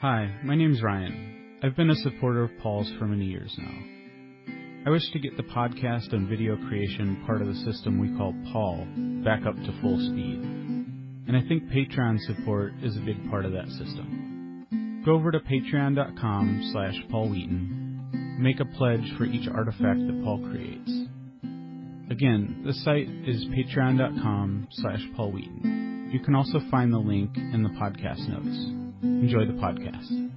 Hi, my name's Ryan. I've been a supporter of Paul's for many years now. I wish to get the podcast and video creation part of the system we call Paul back up to full speed. And I think Patreon support is a big part of that system. Go over to patreon.com slash Paul Wheaton. Make a pledge for each artifact that Paul creates. Again, the site is patreon.com slash Paul Wheaton. You can also find the link in the podcast notes. Enjoy the podcast.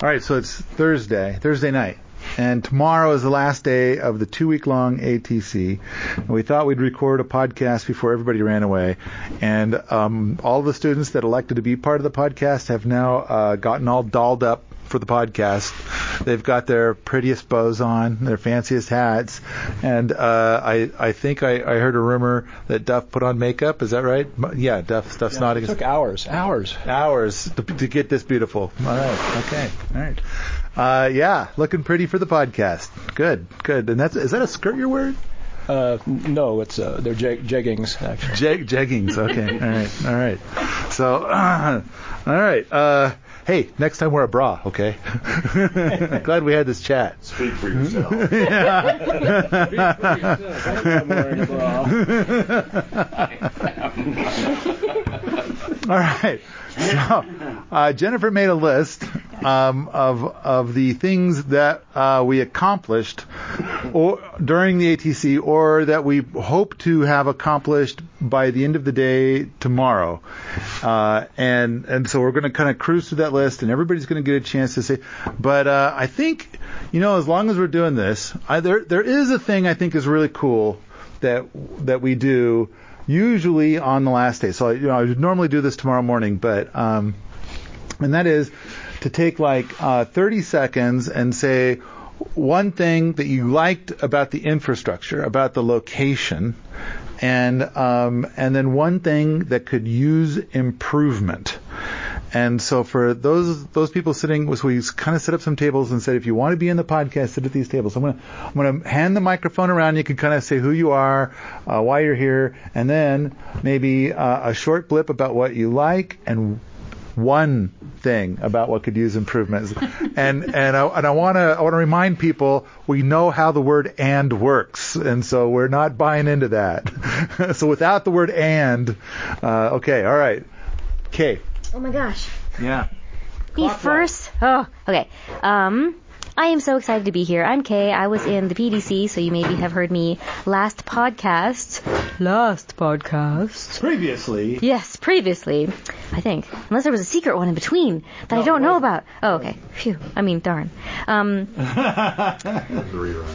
All right, so it's Thursday, Thursday night. And tomorrow is the last day of the two week long ATC. And we thought we'd record a podcast before everybody ran away. And um, all the students that elected to be part of the podcast have now uh, gotten all dolled up for the podcast. They've got their prettiest bows on, their fanciest hats, and uh, I I think I, I heard a rumor that Duff put on makeup. Is that right? Yeah, Duff Duff's yeah, nodding. It took hours, hours, hours to, to get this beautiful. All right, okay, all right. Uh, yeah, looking pretty for the podcast. Good, good. And that's is that a skirt you're wearing? Uh, no, it's uh, they're jeg- jeggings actually. Jeg- jeggings. Okay. all right. All right. So, uh, all right. Uh, hey, next time wear a bra, okay? Glad we had this chat. Speak for yourself. All right. So, uh, Jennifer made a list um, of of the things that uh, we accomplished or, during the ATC, or that we hope to have accomplished by the end of the day tomorrow. Uh, and and so we're going to kind of cruise through that list, and everybody's going to get a chance to say. But uh, I think, you know, as long as we're doing this, I, there there is a thing I think is really cool that that we do usually on the last day. So you know, I would normally do this tomorrow morning, but um, and that is to take like uh, 30 seconds and say one thing that you liked about the infrastructure, about the location, and um, and then one thing that could use improvement. And so for those those people sitting, so we kind of set up some tables and said, if you want to be in the podcast, sit at these tables. I'm gonna I'm gonna hand the microphone around. You can kind of say who you are, uh, why you're here, and then maybe uh, a short blip about what you like and one thing about what could use improvements. and and I, and I want to I want to remind people we know how the word and works, and so we're not buying into that. so without the word and, uh, okay, all right, okay. Oh my gosh. Yeah. Me Clock first. Oh, okay. Um, I am so excited to be here. I'm Kay. I was in the PDC, so you maybe have heard me last podcast. Last podcast. Previously. Yes, previously. I think. Unless there was a secret one in between that no, I don't know about. Oh, okay. Phew. I mean, darn. Um. rerun.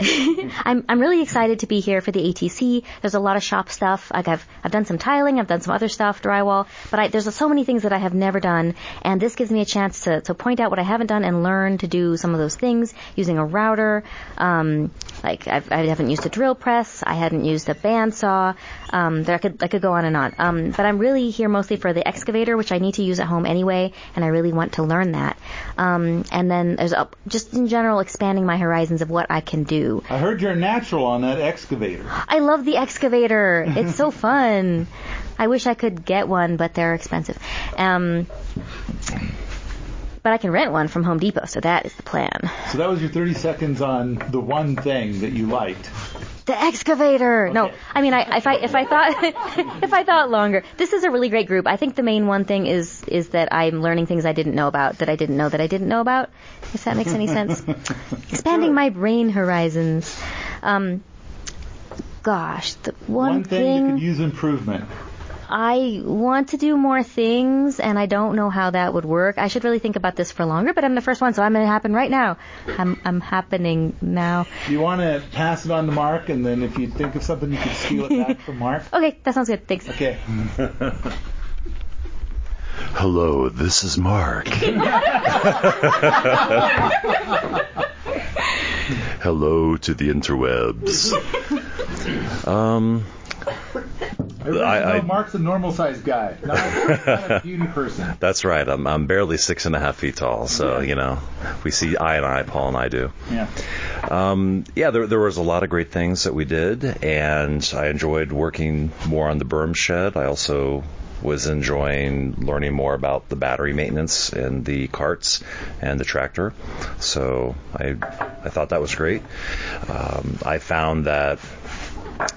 I'm I'm really excited to be here for the ATC. There's a lot of shop stuff. Like I've I've done some tiling, I've done some other stuff, drywall, but I, there's so many things that I have never done, and this gives me a chance to to point out what I haven't done and learn to do some of those things using a router. Um, like I've, I haven't used a drill press, I hadn't used a bandsaw. Um, there I could I could go on and on. Um, but I'm really here mostly for the excavator, which I need to use at home anyway, and I really want to learn that. Um, and then there's a, just in general expanding my horizons of what I can do. I heard you're natural on that excavator. I love the excavator. It's so fun. I wish I could get one, but they're expensive. Um, but I can rent one from Home Depot, so that is the plan. So that was your 30 seconds on the one thing that you liked. The excavator. Okay. No, I mean, I, if I if I thought if I thought longer, this is a really great group. I think the main one thing is is that I'm learning things I didn't know about that I didn't know that I didn't know about. If that makes any sense. Expanding my brain horizons. Um, gosh, the one, one thing, thing that could use improvement. I want to do more things, and I don't know how that would work. I should really think about this for longer, but I'm the first one, so I'm going to happen right now. I'm, I'm happening now. You want to pass it on to Mark, and then if you think of something, you can steal it back from Mark? Okay, that sounds good. Thanks. Okay. Hello, this is Mark. Hello to the interwebs. Um, I, I, Mark's a normal sized guy, not, not a beauty person. That's right. I'm, I'm barely six and a half feet tall, so you know, we see eye and eye, Paul and I do. Yeah. Um, yeah, there, there was a lot of great things that we did, and I enjoyed working more on the berm shed. I also was enjoying learning more about the battery maintenance in the carts and the tractor. So I I thought that was great. Um, I found that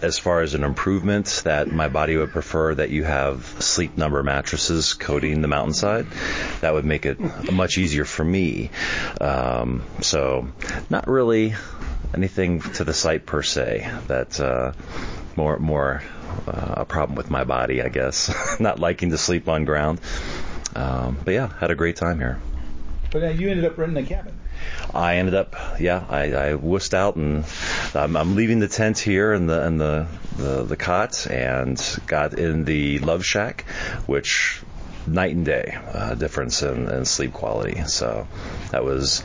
as far as an improvement that my body would prefer that you have sleep number mattresses coating the mountainside that would make it much easier for me. Um, so not really anything to the site per se that uh, more more uh, a problem with my body I guess. Not liking to sleep on ground. Um, but yeah had a great time here. But uh, you ended up renting a cabin. I ended up, yeah, I, I wussed out and I'm, I'm leaving the tent here and the and the, the the cot and got in the Love Shack, which night and day uh, difference in, in sleep quality. So that was,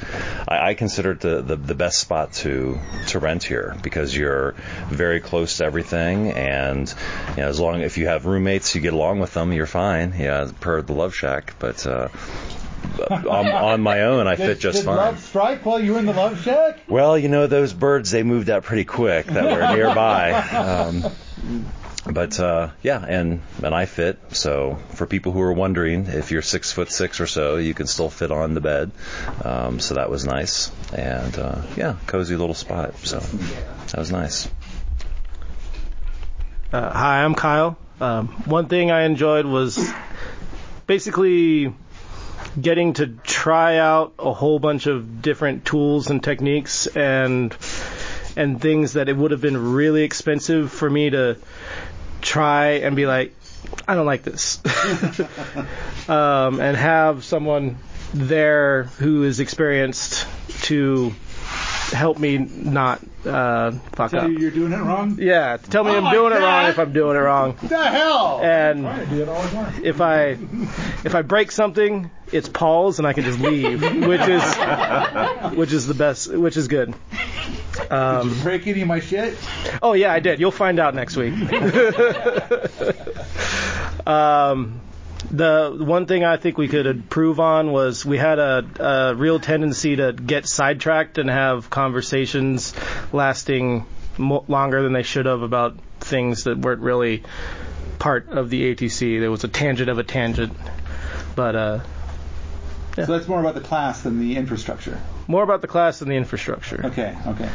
I, I considered the, the the best spot to to rent here because you're very close to everything and you know as long if you have roommates you get along with them you're fine. Yeah, per the Love Shack, but. Uh, on, on my own, I fit just did fine. love strike while you were in the love shack? Well, you know those birds they moved out pretty quick that were nearby. Um, but uh, yeah, and and I fit. So for people who are wondering, if you're six foot six or so, you can still fit on the bed. Um, so that was nice, and uh, yeah, cozy little spot. So that was nice. Uh, hi, I'm Kyle. Um, one thing I enjoyed was basically getting to try out a whole bunch of different tools and techniques and and things that it would have been really expensive for me to try and be like, I don't like this, um, and have someone there who is experienced to help me not uh, fuck Tell up. you you're doing it wrong? Yeah, tell me Oh I'm doing it wrong if I'm doing it wrong. What the hell? And do it all if I if I break something, it's Paul's and I can just leave, which is which is the best, which is good. Um, Break any of my shit? oh yeah, I did. You'll find out next week. um, the one thing I think we could improve on was we had a, a real tendency to get sidetracked and have conversations lasting mo- longer than they should have about things that weren't really part of the ATC. There was a tangent of a tangent, but uh, So that's more about the class than the infrastructure. more about the class than the infrastructure. Okay, okay.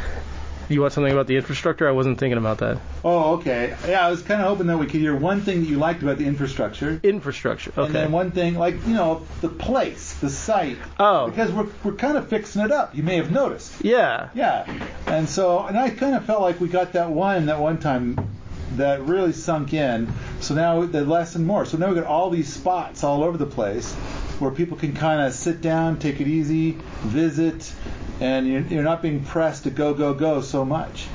You want something about the infrastructure? I wasn't thinking about that. Oh, okay. Yeah, I was kind of hoping that we could hear one thing that you liked about the infrastructure. Infrastructure. Okay. And then one thing, like, you know, the place, the site. Oh. Because we're, we're kind of fixing it up. You may have noticed. Yeah. Yeah. And so, and I kind of felt like we got that one that one time that really sunk in. So now the less and more. So now we got all these spots all over the place where people can kind of sit down, take it easy, visit, and you're, you're not being pressed to go, go, go so much.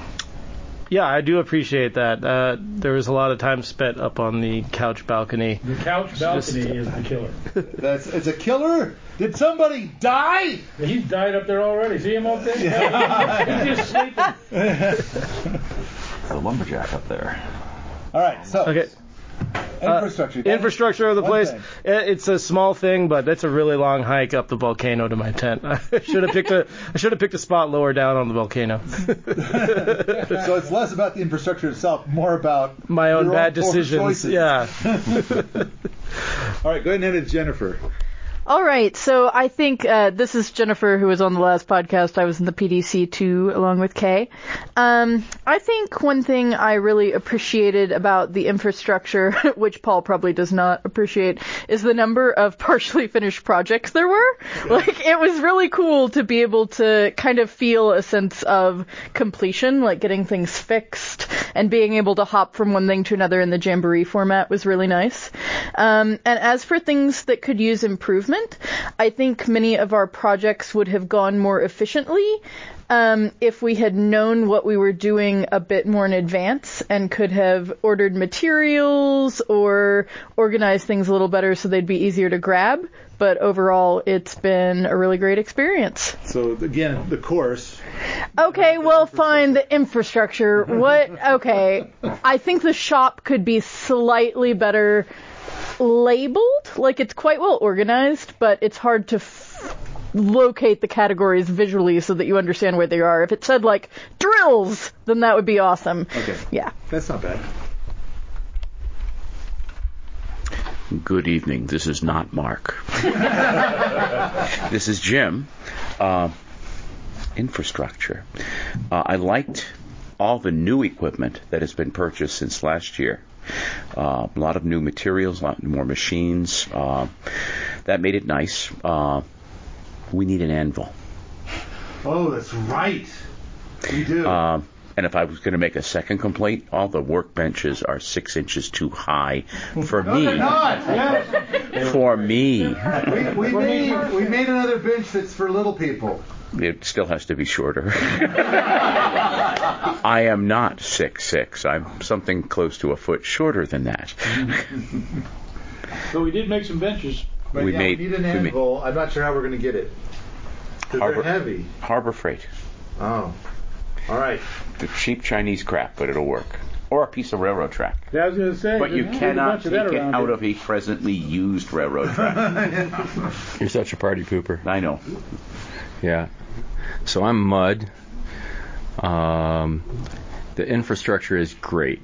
Yeah, I do appreciate that. Uh, there was a lot of time spent up on the couch balcony. The couch balcony is the killer. That's it's a killer. Did somebody die? He's died up there already. See him up there? He's just sleeping. The lumberjack up there. All right. So Okay. Uh, infrastructure. Infrastructure of the place. thing. Eh, it's a small thing, but that's a really long hike up the volcano to my tent. I should have picked a. I should have picked a spot lower down on the volcano. So it's less about the infrastructure itself, more about My own bad poor decisions. Yeah. All right, go ahead and hand it to Jennifer. All right, so I think uh, this is Jennifer, who was on the last podcast. I was in the PDC too, along with Kay. Um, I think one thing I really appreciated about the infrastructure, which Paul probably does not appreciate, is the number of partially finished projects there were. Like, it was really cool to be able to kind of feel a sense of completion, like getting things fixed and being able to hop from one thing to another in the Jamboree format was really nice. Um, and as for things that could use improvement, I think many of our projects would have gone more efficiently um, if we had known what we were doing a bit more in advance and could have ordered materials or organized things a little better so they'd be easier to grab. But overall, it's been a really great experience. So again, the course. Okay, well, fine. The infrastructure. What? Okay. I think the shop could be slightly better labeled. Like it's quite well organized, but it's hard to f- locate the categories visually so that you understand where they are. If it said like drills, then that would be awesome. Okay, Yeah. that's not bad. Good evening. This is not Mark. this is Jim. Uh, infrastructure. Uh, I liked all the new equipment that has been purchased since last year. Uh, a lot of new materials, a lot more machines. Uh, that made it nice. Uh, we need an anvil. Oh, that's right. We do. Uh, and if I was going to make a second complaint, all the workbenches are six inches too high for no, me. they're not. Yes. For me, We, we made we made another bench that's for little people. it still has to be shorter. I am not six six. I'm something close to a foot shorter than that. But we did make some benches. But We yeah, made- we need an we made- anvil. I'm not sure how we're going to get it. 'Cause Harbor- they're heavy. Harbor Freight, Oh. All right. the cheap Chinese crap, but it'll work. Or a piece of railroad track. Yeah, I was going to say. But you cannot take it out here. of a presently used railroad track. You're such a party pooper. I know. Yeah. So I'm Mud. Um, the infrastructure is great.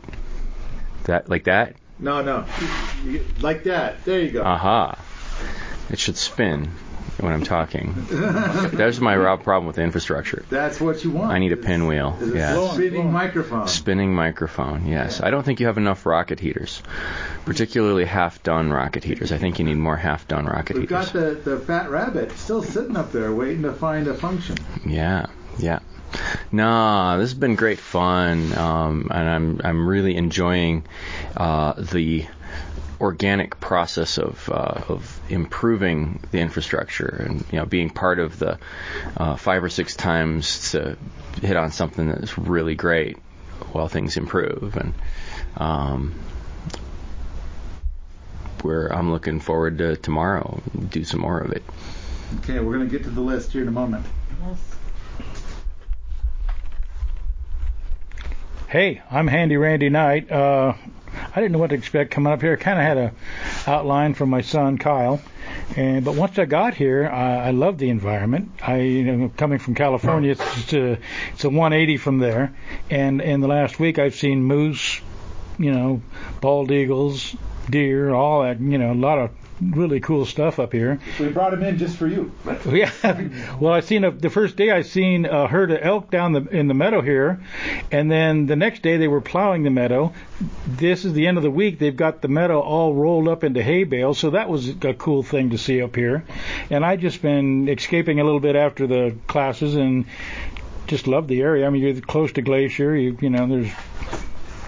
That like that? No, no. Like that. There you go. Aha. It should spin when I'm talking. There's my problem with the infrastructure. That's what you want. I need a Is- pinwheel. is a Yeah. spinning microphone. Spinning microphone, yes. I don't think you have enough rocket heaters, particularly half done rocket heaters. I think you need more half done rocket heaters. We've got the, the fat rabbit still sitting up there waiting to find a function. Yeah, yeah. Nah, this has been great fun, um, and I'm I'm really enjoying uh, the organic process of uh, of improving the infrastructure, and you know, being part of the uh, five or six times to hit on something that's really great while things improve, and um, where I'm looking forward to tomorrow do some more of it. Okay, we're going to get to the list here in a moment. Hey, I'm Handy Randy Knight. Uh, I didn't know what to expect coming up here. I kind of had a outline from my son Kyle, and but once I got here, I, I love the environment. I, you know, coming from California, it's just a, it's a 180 from there. And in the last week, I've seen moose, you know, bald eagles, deer, all that. You know, a lot of really cool stuff up here. We brought him in just for you. Yeah. Well, I seen a, the first day I seen uh, a herd of elk down the in the meadow here, and then the next day they were plowing the meadow. This is the end of the week. They've got the meadow all rolled up into hay bales, so that was a cool thing to see up here. And I just been escaping a little bit after the classes and just love the area. I mean, you're close to Glacier. You you know, there's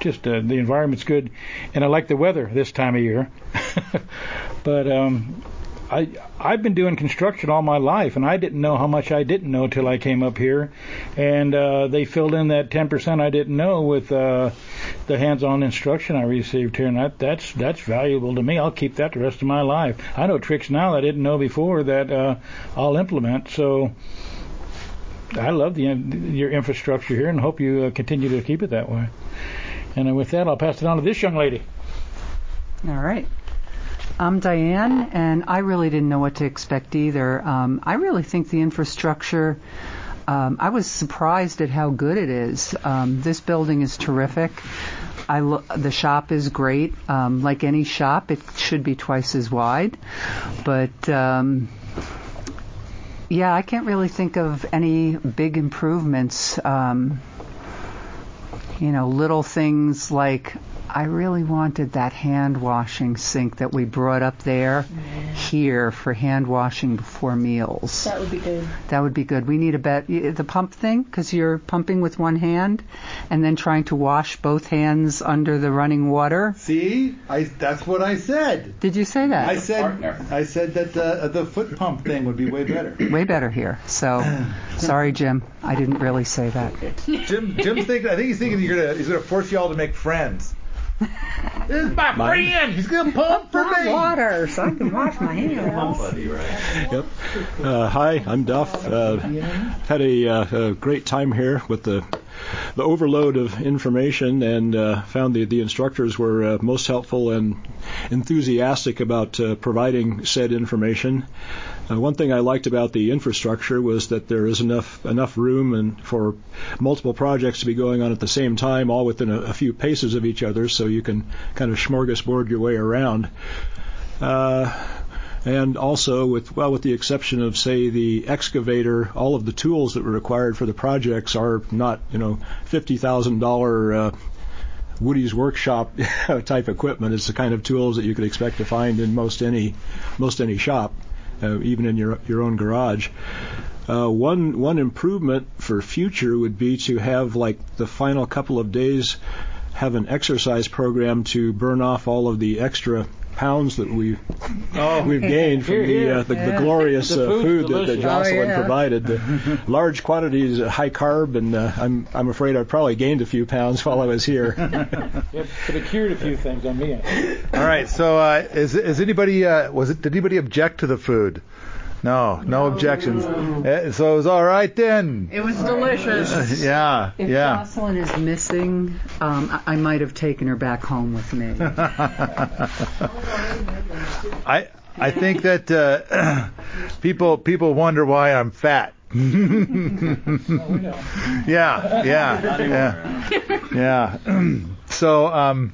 just uh, the environment's good, and I like the weather this time of year. but um, I I've been doing construction all my life, and I didn't know how much I didn't know till I came up here, and uh, they filled in that 10% I didn't know with uh, the hands-on instruction I received here, and that that's that's valuable to me. I'll keep that the rest of my life. I know tricks now I didn't know before that uh, I'll implement. So. I love the your infrastructure here and hope you uh, continue to keep it that way. And with that, I'll pass it on to this young lady. All right. I'm Diane, and I really didn't know what to expect either. Um, I really think the infrastructure. Um, I was surprised at how good it is. Um, this building is terrific. I lo- the shop is great. Um, like any shop, it should be twice as wide. But um, yeah, I can't really think of any big improvements. Um, you know, little things like I really wanted that hand washing sink that we brought up there here for hand washing before meals. That would be good. That would be good. We need a bet the pump thing because you're pumping with one hand and then trying to wash both hands under the running water. See, I that's what I said. Did you say that? I said I said that uh, the foot pump thing would be way better. Way better here. So, sorry, Jim. I didn't really say that. Jim Jim's thinking. I think he's thinking you're gonna he's gonna force y'all to make friends. This is my Mine? friend. He's gonna pump for me. Water, so I can wash my hands. Yep. Uh, hi, I'm Duff. Uh, had a, uh, a great time here with the the overload of information, and uh, found the the instructors were uh, most helpful and enthusiastic about uh, providing said information. Uh, one thing I liked about the infrastructure was that there is enough enough room and for multiple projects to be going on at the same time, all within a, a few paces of each other, so you can kind of smorgasbord your way around. Uh, and also with well with the exception of say the excavator all of the tools that were required for the projects are not you know fifty thousand uh, Woody's workshop type equipment it's the kind of tools that you could expect to find in most any most any shop uh, even in your your own garage. Uh, one one improvement for future would be to have like the final couple of days have an exercise program to burn off all of the extra pounds that we oh. we've gained from Here, here. the, uh, the, Yeah. the glorious The uh, food that, that. Jocelyn Oh, yeah. provided. The large quantities, uh, high carb, and uh, I'm I'm afraid I probably gained a few pounds while I was here. Yep, but it cured a few things on me. All right. So, uh, is is anybody uh, was it? Did anybody object to the food? No, no, objections. Uh, so it was all right then. It was delicious. Yeah, If yeah. Jocelyn is missing, um, I, I might have taken her back home with me. I I think that uh, people people wonder why I'm fat. yeah, yeah, yeah, yeah. so um,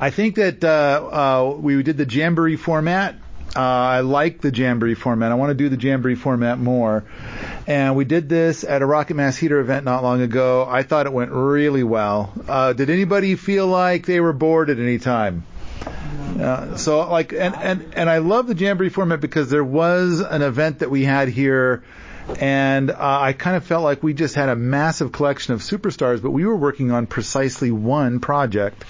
I think that uh, uh, we did the Jamboree format. Uh, I like the Jamboree format. I want to do the Jamboree format more. And we did this at a Rocket Mass Heater event not long ago. I thought it went really well. Uh, did anybody feel like they were bored at any time? Uh, so like and, and and I love the Jamboree format because there was an event that we had here and uh, I kind of felt like we just had a massive collection of superstars but we were working on precisely one project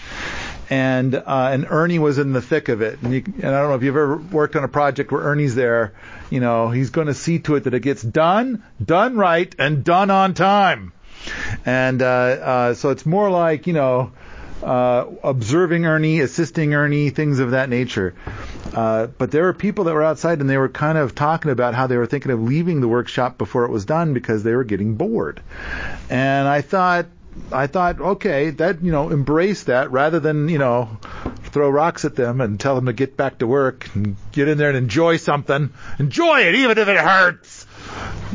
and uh, and Ernie was in the thick of it and, you, and I don't know if you've ever worked on a project where Ernie's there you know he's going to see to it that it gets done done right and done on time and uh, uh, so it's more like you know uh, observing Ernie, assisting Ernie, things of that nature. Uh, but there were people that were outside and they were kind of talking about how they were thinking of leaving the workshop before it was done because they were getting bored. And I thought, I thought, okay, that you know, embrace that rather than you know, throw rocks at them and tell them to get back to work and get in there and enjoy something. Enjoy it, even if it hurts.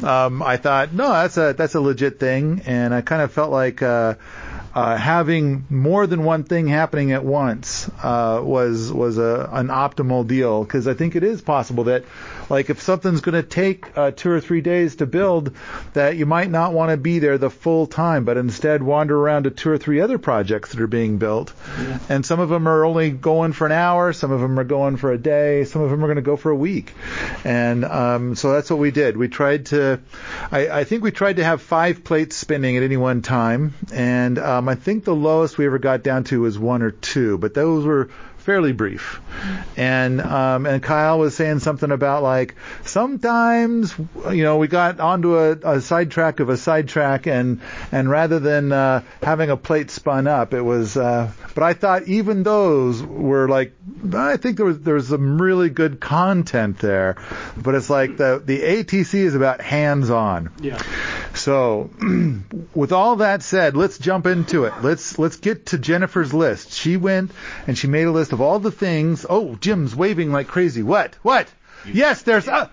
Um, I thought, no, that's a that's a legit thing, and I kind of felt like. Uh, uh, having more than one thing happening at once uh, was was a, an optimal deal. Because I think it is possible that like if something's going to take uh, two or three days to build, that you might not want to be there the full time, but instead wander around to two or three other projects that are being built, and some of them are only going for an hour, some of them are going for a day, some of them are going to go for a week, and um, so that's what we did. We tried to, I, I think we tried to have five plates spinning at any one time, and um, I think the lowest we ever got down to was one or two, but those were fairly brief. And um, and Kyle was saying something about like sometimes you know we got onto a, a sidetrack of a sidetrack and and rather than uh, having a plate spun up, it was. Uh, but I thought even those were like I think there was there was some really good content there. But it's like the the ATC is about hands on. Yeah. So, with all that said, let's jump into it. Let's let's get to Jennifer's list. She went and she made a list of all the things. Oh, Jim's waving like crazy. What? What? Yes, there's uh,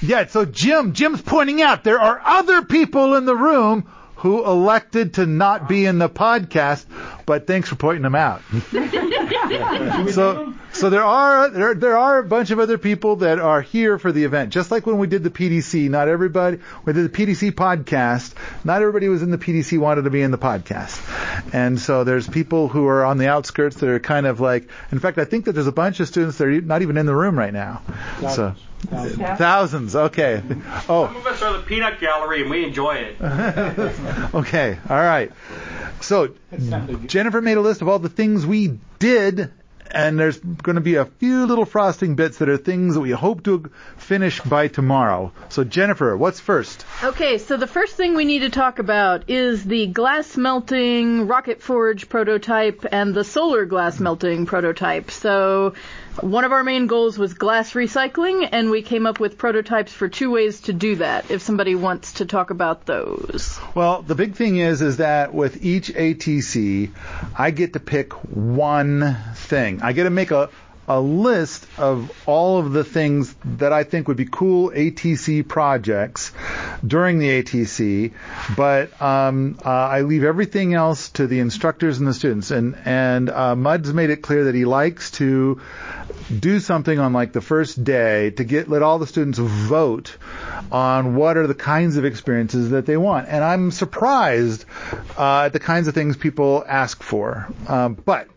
yeah. So Jim, Jim's pointing out there are other people in the room who elected to not be in the podcast, but thanks for pointing them out. so so there are there there are a bunch of other people that are here for the event. Just like when we did the PDC, not everybody we did the PDC podcast, not everybody was in the PDC wanted to be in the podcast. And so there's people who are on the outskirts that are kind of like in fact I think that there's a bunch of students that are not even in the room right now. So thousands. Okay. Oh, Some of us are the peanut gallery and we enjoy it. okay. All right. So Jennifer made a list of all the things we did, and there's going to be a few little frosting bits that are things that we hope to finish by tomorrow. So Jennifer, what's first? Okay, so the first thing we need to talk about is the glass melting rocket forge prototype and the solar glass melting prototype. So one of our main goals was glass recycling, and we came up with prototypes for two ways to do that. If somebody wants to talk about those. Well, the big thing is is that with each ATC, I get to pick one thing. I get to make a a list of all of the things that I think would be cool ATC projects during the ATC, but um, uh, I leave everything else to the instructors and the students. And and uh, Mud's made it clear that he likes to do something on like the first day to get let all the students vote on what are the kinds of experiences that they want. And I'm surprised uh, at the kinds of things people ask for. Um, but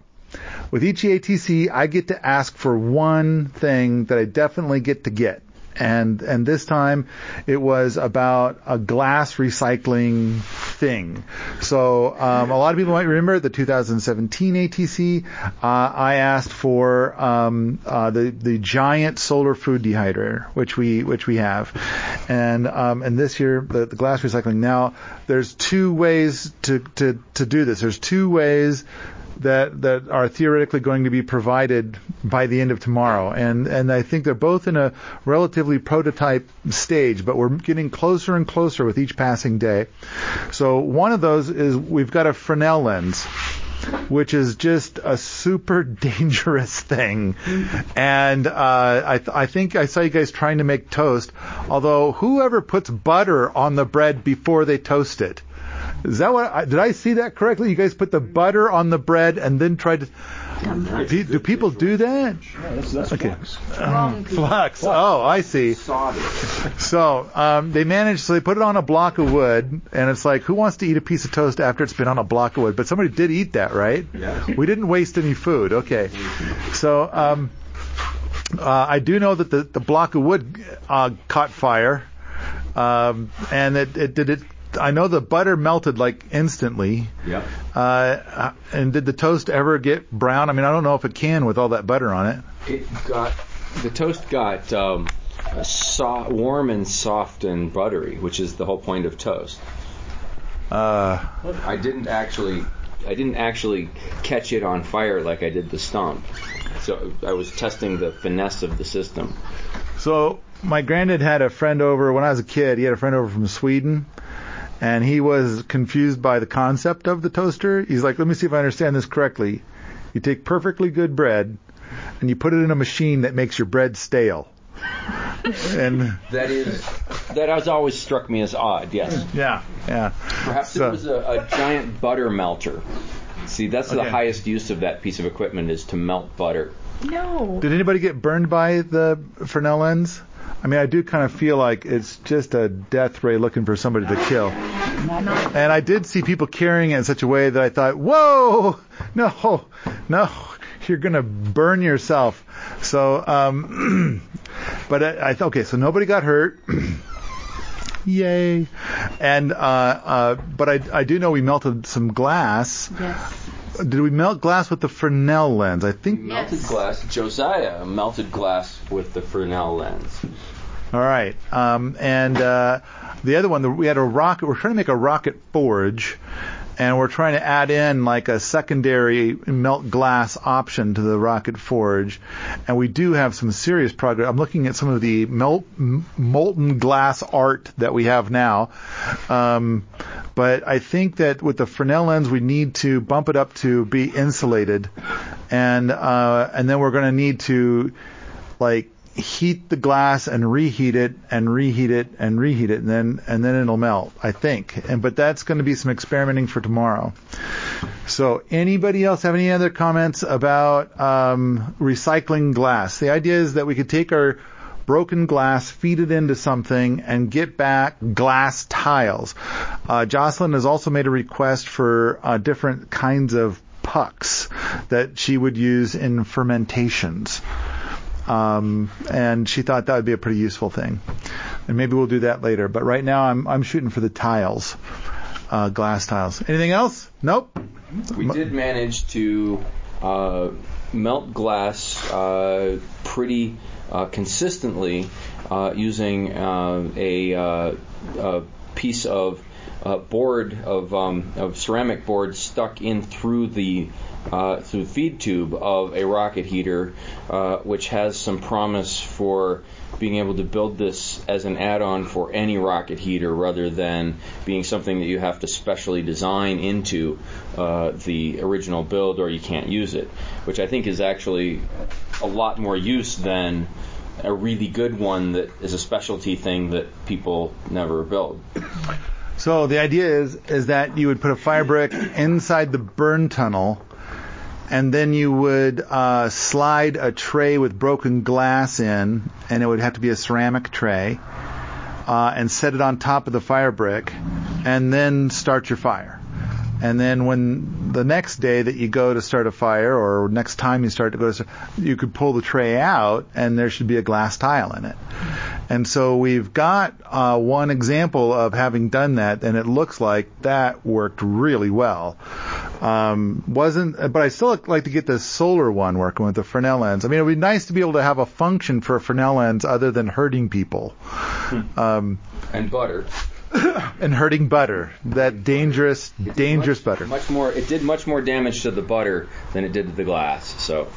with each ATC, I get to ask for one thing that I definitely get to get. And, and this time it was about a glass recycling thing. So, um, a lot of people might remember the 2017 ATC. Uh, I asked for, um, uh, the, the giant solar food dehydrator, which we, which we have. And, um, and this year, the, the glass recycling. Now, there's two ways to, to, to do this. There's two ways that that are theoretically going to be provided by the end of tomorrow. And and I think they're both in a relatively prototype stage, but we're getting closer and closer with each passing day. So one of those is we've got a Fresnel lens which is just a super dangerous thing. And uh, I, th- I think I saw you guys trying to make toast. Although whoever puts butter on the bread before they toast it, is that what? I, did I see that correctly? You guys put the butter on the bread and then tried to. Do, do people do that? that's, that's Okay. flux. Flux. Oh, I see. So um, they managed. So they put it on a block of wood, and it's like, who wants to eat a piece of toast after it's been on a block of wood? But somebody did eat that, right? Yeah. We didn't waste any food. Okay. So um, uh, I do know that the, the block of wood uh, caught fire, um, and it, it did it. I know the butter melted like instantly. Yep. Uh, and did the toast ever get brown? I mean, I don't know if it can with all that butter on it. It got the toast got um, so- warm and soft and buttery, which is the whole point of toast. Uh, I didn't actually I didn't actually catch it on fire like I did the stump. So I was testing the finesse of the system. So my granddad had a friend over when I was a kid. He had a friend over from Sweden, and he was confused by the concept of the toaster. He's like, "Let me see if I understand this correctly. You take perfectly good bread, and you put it in a machine that makes your bread stale." and That is that has always struck me as odd. Yes. yeah, yeah. Perhaps So- it was a, a giant butter melter. See, that's the highest use of that piece of equipment is to melt butter. No. Did anybody get burned by the Fresnel lens? I mean, I do kind of feel like it's just a death ray looking for somebody to kill. And I did see people carrying it in such a way that I thought, whoa, no, no, you're going to burn yourself. So, um, but I, I okay, so nobody got hurt. Yay. And, uh, uh, but I, I do know we melted some glass. Yes. Did we melt glass with the Fresnel lens? I think Melted glass. Josiah melted glass with the Fresnel lens. All right. Um, and uh, the other one, we had a rocket. We're trying to make a rocket forge, and we're trying to add in like a secondary melt glass option to the rocket forge. And we do have some serious progress. I'm looking at some of the melt, molten glass art that we have now. Um, but I think that with the Fresnel lens, we need to bump it up to be insulated, and uh, and then we're going to need to like heat the glass and reheat it and reheat it and reheat it and then and then it'll melt I think and but that's going to be some experimenting for tomorrow so anybody else have any other comments about um, recycling glass the idea is that we could take our broken glass, feed it into something, and get back glass tiles. Uh, Jocelyn has also made a request for uh, different kinds of pucks that she would use in fermentations. Um, and she thought that would be a pretty useful thing. And maybe we'll do that later. But right now I'm, I'm shooting for the tiles, uh, glass tiles. Anything else? Nope. We did manage to uh, melt glass uh, pretty uh, consistently uh, using uh, a, uh, a piece of uh, board of um, of ceramic board stuck in through the uh, through feed tube of a rocket heater, uh, which has some promise for being able to build this as an add-on for any rocket heater rather than being something that you have to specially design into uh, the original build or you can't use it, which I think is actually a lot more use than a really good one that is a specialty thing that people never build. So the idea is is that you would put a fire brick inside the burn tunnel, and then you would uh, slide a tray with broken glass in, and it would have to be a ceramic tray, uh, and set it on top of the fire brick, and then start your fire. And then when the next day that you go to start a fire, or next time you start to go to, you could pull the tray out, and there should be a glass tile in it. And so we've got uh, one example of having done that, and it looks like that worked really well. Um, wasn't, but I still like to get the solar one working with the Fresnel lens. I mean, it would be nice to be able to have a function for a Fresnel lens other than hurting people. Um, and butter. and hurting butter. That dangerous, dangerous much, butter. Much more. It did much more damage to the butter than it did to the glass. So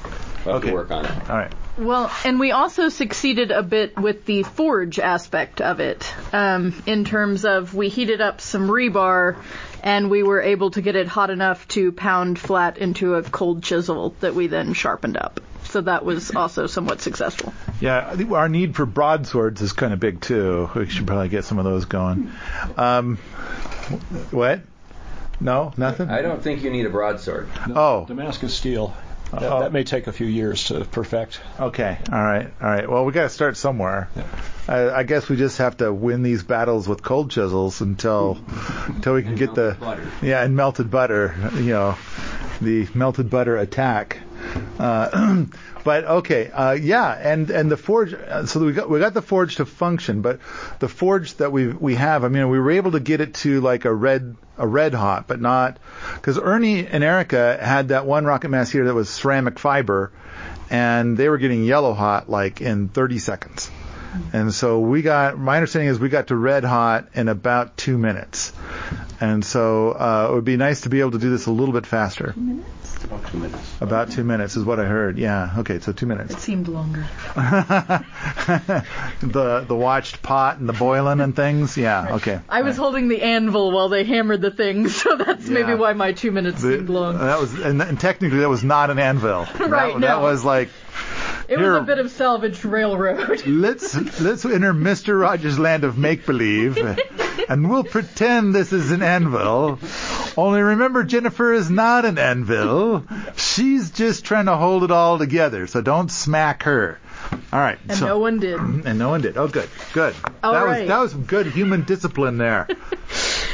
we'll have Okay. to work on it. All right. Well, and we also succeeded a bit with the forge aspect of it, um, in terms of we heated up some rebar, and we were able to get it hot enough to pound flat into a cold chisel that we then sharpened up. So that was also somewhat successful. Yeah, our need for broadswords is kind of big too. We should probably get some of those going. Um, what? No, nothing. I don't think you need a broadsword. Oh. Damascus steel. That, Oh. that may take a few years to perfect. Okay. All right. All right. Well, we got to start somewhere. I, I guess we just have to win these battles with cold chisels until until we can get the butter. yeah and melted butter. You know, the melted butter attack. Uh, but okay, uh, yeah, and and the forge. uh, So we got we got the forge to function, but the forge that we we have. I mean, we were able to get it to like a red a red hot, but not because Ernie and Erica had that one rocket mass heater that was ceramic fiber, and they were getting yellow hot like in 30 seconds. And so we got, my understanding is we got to red hot in about two minutes. And so uh, it would be nice to be able to do this a little bit faster. About two minutes. About two minutes is what I heard. Yeah. Okay. So two minutes. It seemed longer. the the watched pot and the boiling and things. Yeah. Okay. I was holding the anvil while they hammered the things, so that's maybe why my two minutes The- seemed long. that was and, and technically that was not an anvil. Right, That, no. that was like It here- was a bit of salvaged railroad. let's let's enter Mr. Rogers' land of make believe, and we'll pretend this is an anvil. Only remember, Jennifer is not an anvil. She's just trying to hold it all together. So don't smack her. All right. And so, no one did. and no one did. Oh, good, good. All that right. was that was some good human discipline there.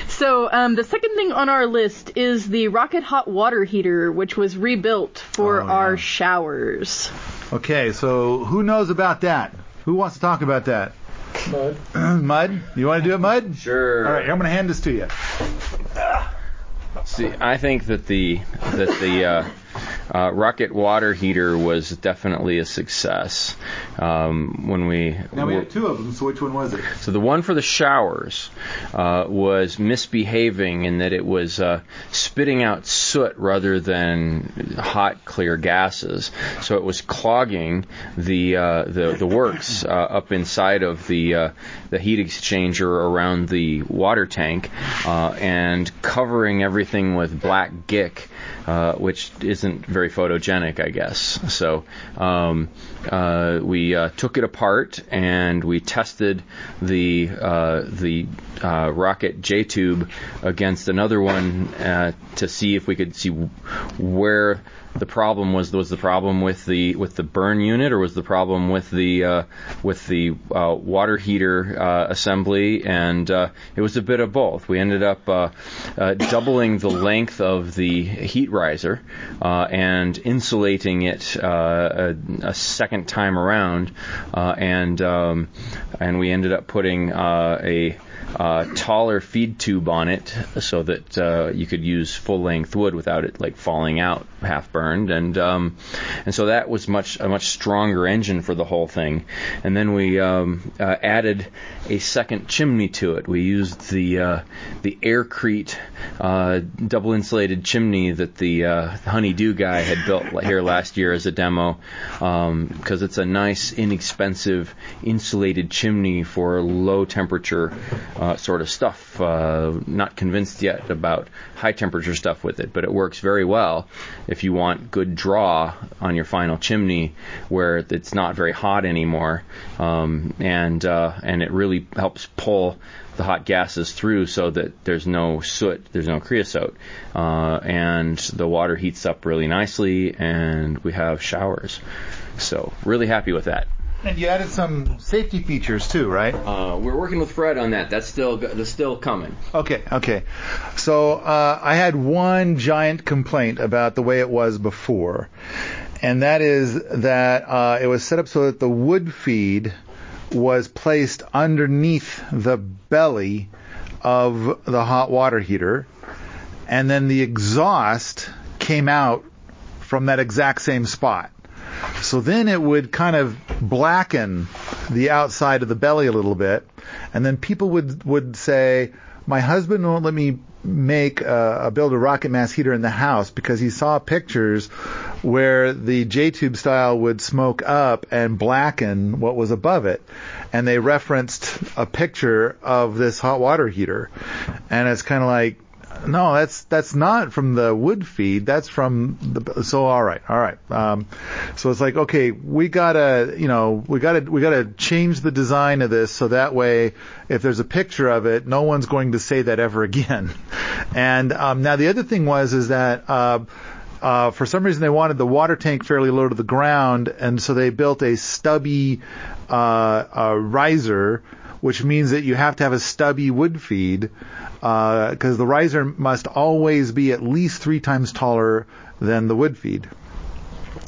So um, the second thing on our list is the rocket hot water heater, which was rebuilt for Oh, our yeah. showers. Okay, so who knows about that? Who wants to talk about that? Mud. Mud? You want to do it, Mud? Sure. All right, I'm going to hand this to you. See, I think that the that the uh, uh, rocket water heater was definitely a success. Um, when we, Now we have two of them, so which one was it? so the one for the showers uh, was misbehaving in that it was uh, spitting out soot rather than hot, clear gases. So it was clogging the uh, the, the works uh, up inside of the uh, the heat exchanger around the water tank uh, and covering everything with black gick. Uh, which isn't very photogenic, I guess. So um, uh, we uh, took it apart and we tested the uh, the uh, rocket J tube against another one uh, to see if we could see where the problem was. Was the problem with the with the burn unit, or was the problem with the uh, with the uh, water heater uh, assembly? And uh, it was a bit of both. We ended up uh, uh, doubling the length of the heat riser uh, and insulating it uh, a, a, second time around, uh, and um, and we ended up putting uh, a uh, taller feed tube on it so that uh, you could use full length wood without it like falling out half burned. And um, and so that was much a much stronger engine for the whole thing. And then we um, uh, added a second chimney to it. We used the uh, the aircrete uh, double insulated chimney that the uh, honeydew guy had built here last year as a demo because um, it's a nice inexpensive insulated chimney for low temperature uh, sort of stuff. Uh, not convinced yet about high temperature stuff with it, but it works very well if you want good draw on your final chimney where it's not very hot anymore, um, and uh, and it really helps pull the hot gases through so that there's no soot, there's no creosote, uh, and the water heats up really nicely, and we have showers. So really happy with that. And you added some safety features too, right? Uh, we're working with Fred on that. That's still that's still coming. Okay, okay. So uh, I had one giant complaint about the way it was before, and that is that uh, it was set up so that the wood feed was placed underneath the belly of the hot water heater, and then the exhaust came out from that exact same spot. So then it would kind of blacken the outside of the belly a little bit, and then people would would say, "My husband won't let me make a, a build a rocket mass heater in the house because he saw pictures where the J tube style would smoke up and blacken what was above it, and they referenced a picture of this hot water heater, and it's kind of like no, that's that's not from the wood feed. That's from the. So all right, all right. Um, so it's like okay, we gotta, you know, we gotta we gotta change the design of this so that way, if there's a picture of it, no one's going to say that ever again. And um, now the other thing was is that. Uh, uh, for some reason, they wanted the water tank fairly low to the ground, and so they built a stubby uh, uh, riser, which means that you have to have a stubby wood feed because uh, the riser must always be at least three times taller than the wood feed.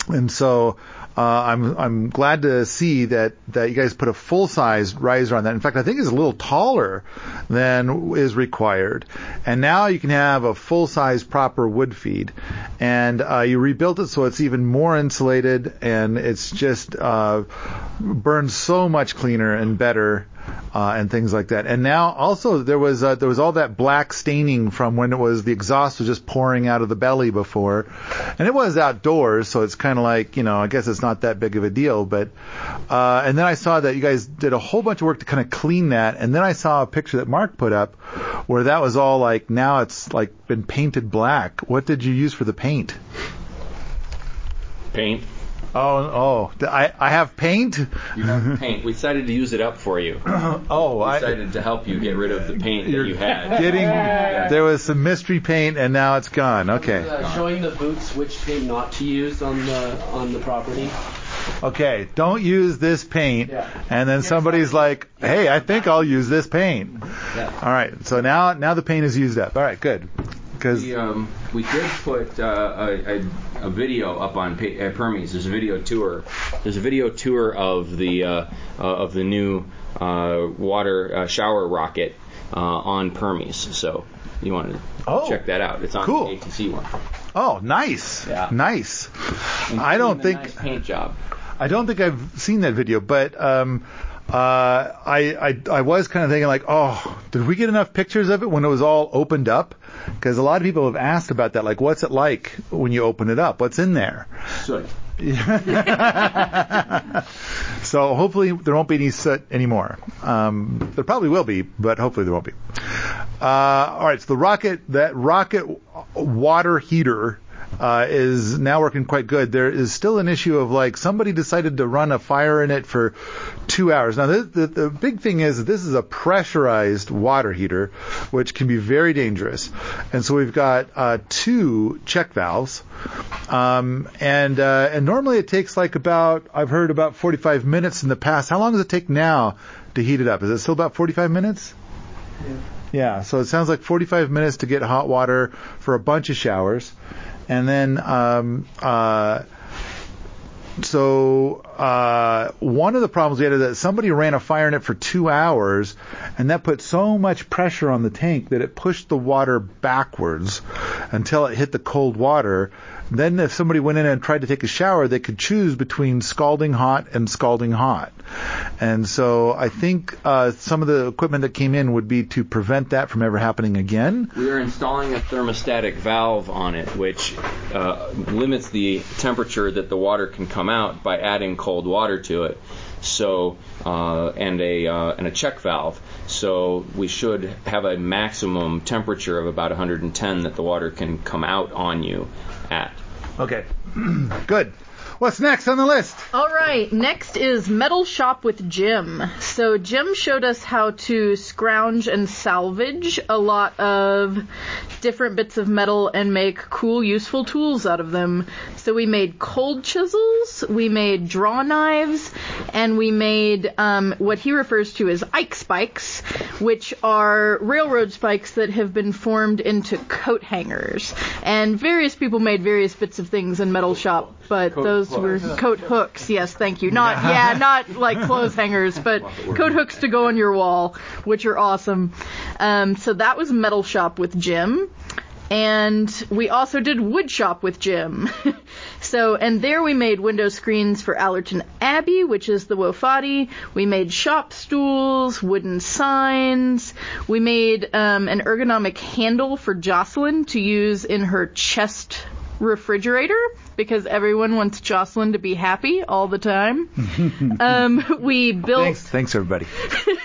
And so uh, I'm I'm glad to see that that you guys put a full size riser on that. In fact, I think it's a little taller than is required. And now you can have a full size proper wood feed, and uh, you rebuilt it so it's even more insulated and it's just uh, burns so much cleaner and better uh, and things like that. And now also there was uh, there was all that black staining from when it was the exhaust was just pouring out of the belly before, and it was outdoors, so it's kind of like you know I guess it's not that big of a deal. But uh, and then I saw that you guys did a whole bunch of work to kind of clean that, and then I saw a picture that Mark put up where that was all like now it's like been painted black. What did you use for the paint? Paint. Oh, oh! I I have paint. You have paint. We decided to use it up for you. oh, we decided I, to help you get rid of the paint that you had. Getting there was some mystery paint, and now it's gone. Okay. Uh, showing the boots which paint not to use on the on the property. Okay, don't use this paint, yeah. and then somebody's like, "Hey, I think I'll use this paint." Yeah. All right, so now now the paint is used up. All right, good. Because we, um, we did put uh, a, a, a, video up on uh, Permies. There's a video tour. There's a video tour of the uh, uh of the new uh, water uh, shower rocket on Permies. So you want to oh, check that out. It's on cool. the ATC one. Oh, nice. Yeah. Nice. I don't think nice paint job. I don't think I've seen that video, but um, uh, I, I, I was kind of thinking like, oh, did we get enough pictures of it when it was all opened up? Because a lot of people have asked about that. Like, what's it like when you open it up? What's in there? Soot. so hopefully there won't be any soot anymore. Um, there probably will be, but hopefully there won't be. Uh, all right, so the rocket, that rocket water heater uh, is now working quite good. There is still an issue of like somebody decided to run a fire in it for two hours. Now the, the, the big thing is this is a pressurized water heater, which can be very dangerous. And so we've got uh, two check valves, um, and uh, and normally it takes like about I've heard about 45 minutes in the past. How long does it take now to heat it up? Is it still about 45 minutes? Yeah. Yeah, so it sounds like 45 minutes to get hot water for a bunch of showers And then um, uh, so uh, one of the problems we had is that somebody ran a fire in it for two hours, and that put so much pressure on the tank that it pushed the water backwards until it hit the cold water. Then, if somebody went in and tried to take a shower, they could choose between scalding hot and scalding hot. And so, I think uh, some of the equipment that came in would be to prevent that from ever happening again. We are installing a thermostatic valve on it, which uh, limits the temperature that the water can come out by adding cold water to it. So, uh, and a uh, and a check valve. So we should have a maximum temperature of about 110 that the water can come out on you at. Okay, good. What's next on the list? All right, next is Metal Shop with Jim. So Jim showed us how to scrounge and salvage a lot of different bits of metal and make cool, useful tools out of them. So we made cold chisels, we made draw knives, and we made um, what he refers to as Ike spikes, which are railroad spikes that have been formed into coat hangers. And various people made various bits of things in Metal Shop, but those were coat hooks. Yes, thank you. Not yeah, not like clothes hangers, but coat hooks to go on your wall, which are awesome. Um, so that was Metal Shop with Jim. And we also did wood shop with Jim. so, and there we made window screens for Allerton Abbey, which is the Wofati. We made shop stools, wooden signs. We made um, an ergonomic handle for Jocelyn to use in her chest refrigerator because everyone wants Jocelyn to be happy all the time. um, we built. Thanks, thanks everybody.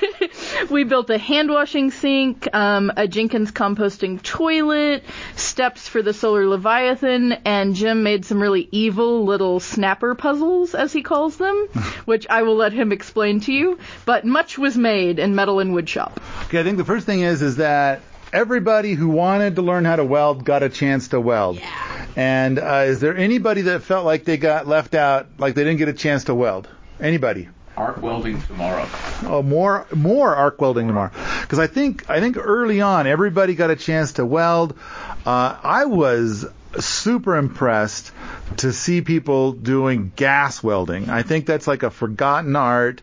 we built a hand washing sink, um, a Jenkins composting toilet, steps for the solar leviathan, and Jim made some really evil little snapper puzzles, as he calls them, which I will let him explain to you. But much was made in metal and wood shop. Okay, I think the first thing is is that everybody who wanted to learn how to weld got a chance to weld. Yeah. And uh, is there anybody that felt like they got left out, like they didn't get a chance to weld? Anybody? Arc welding tomorrow. Oh, more more arc welding tomorrow. Because I think I think early on everybody got a chance to weld. Uh, I was super impressed to see people doing gas welding. I think that's like a forgotten art.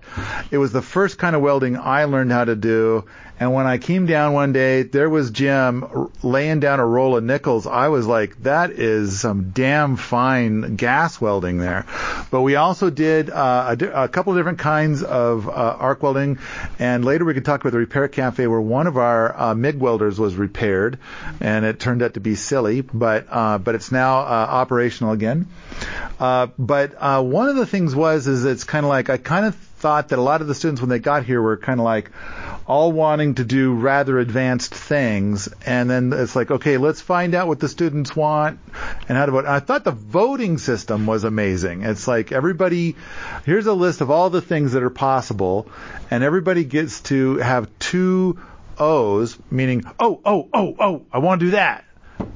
It was the first kind of welding I learned how to do. And when I came down one day, there was Jim laying down a roll of nickels. I was like, that is some damn fine gas welding there. But we also did uh, a, a couple of different kinds of uh, arc welding. And later we could talk about the repair cafe where one of our uh, MIG welders was repaired. And it turned out to be silly, but, uh, but it's now uh, operational again. Uh, but one of the things was is it's kind of like I kind of thought that a lot of the students when they got here were kind of like all wanting to do rather advanced things, and then it's like okay, let's find out what the students want and how to vote. I thought the voting system was amazing. It's like everybody here's a list of all the things that are possible, and everybody gets to have two O's, meaning oh oh oh oh I want to do that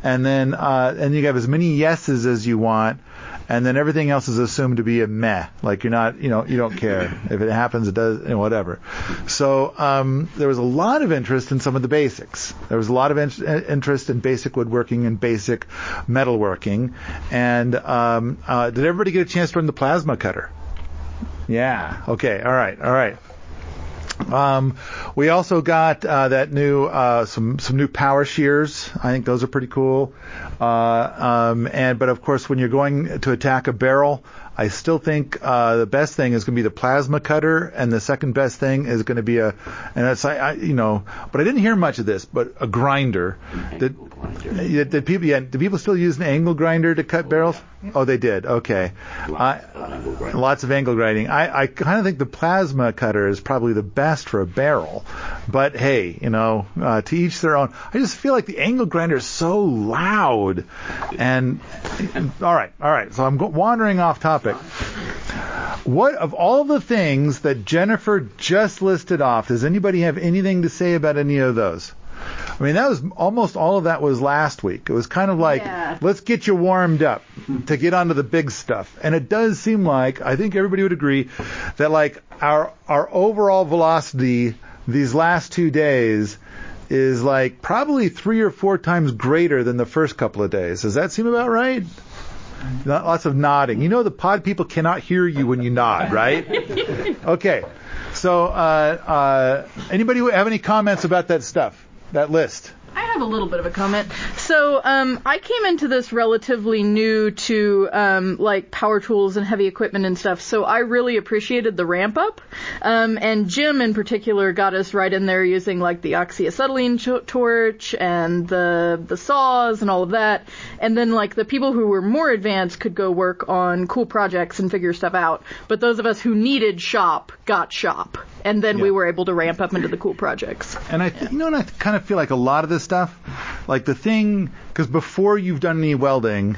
and then uh, and you have as many yeses as you want, and then everything else is assumed to be a meh, like you're not, you know, you don't care if it happens, it does, you know, whatever. So um, there was a lot of interest in some of the basics. There was a lot of in- interest in basic woodworking and basic metalworking. And um, uh, did everybody get a chance to run the plasma cutter? Yeah. Okay. All right. All right. Um, we also got uh, that new uh, some some new power shears. I think those are pretty cool. Uh, um, and but of course, when you're going to attack a barrel, I still think uh, the best thing is going to be the plasma cutter, and the second best thing is going to be a, and that's I, I you know, but I didn't hear much of this, but a grinder. Did, did, did people yeah, did people still use an angle grinder to cut barrels? Oh, they did. Okay, I, lots of angle grinding. I, I kind of think the plasma cutter is probably the best for a barrel, but hey, you know, uh, to each their own. I just feel like the angle grinder is so loud, and all right, all right. So I'm wandering off topic. What of all the things that Jennifer just listed off, does anybody have anything to say about any of those? I mean, that was almost all of that was last week. It was kind of like, Yeah. let's get you warmed up to get onto the big stuff. And it does seem like, I think everybody would agree, that like our our overall velocity these last two days is like probably three or four times greater than the first couple of days. Does that seem about right? Lots of nodding. You know the pod people cannot hear you when you nod, right? Okay. So, uh, uh, anybody have any comments about that stuff, that list? I have a little bit of a comment. So um, I came into this relatively new to um, like power tools and heavy equipment and stuff. So I really appreciated the ramp up. Um, and Jim in particular got us right in there using like the oxyacetylene ch- torch and the the saws and all of that. And then like the people who were more advanced could go work on cool projects and figure stuff out. But those of us who needed shop got shop. And then we were able to ramp up into the cool projects. And I, th- you know, and I kind of feel like a lot of this stuff, like the thing, because before you've done any welding,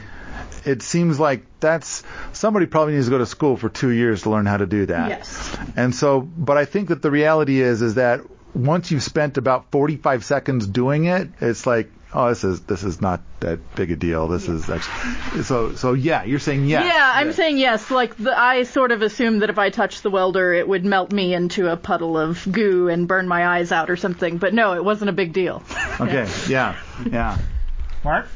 it seems like that's somebody probably needs to go to school for two years to learn how to do that. Yes. And so, but I think that the reality is, is that once you've spent about 45 seconds doing it, it's like, oh, this is this is not that big a deal. This is actually, so so yeah. You're saying yes. Yeah, I'm saying yes. Like the, I sort of assumed that if I touched the welder, it would melt me into a puddle of goo and burn my eyes out or something. But no, it wasn't a big deal. Okay. Yeah. Yeah. Mark.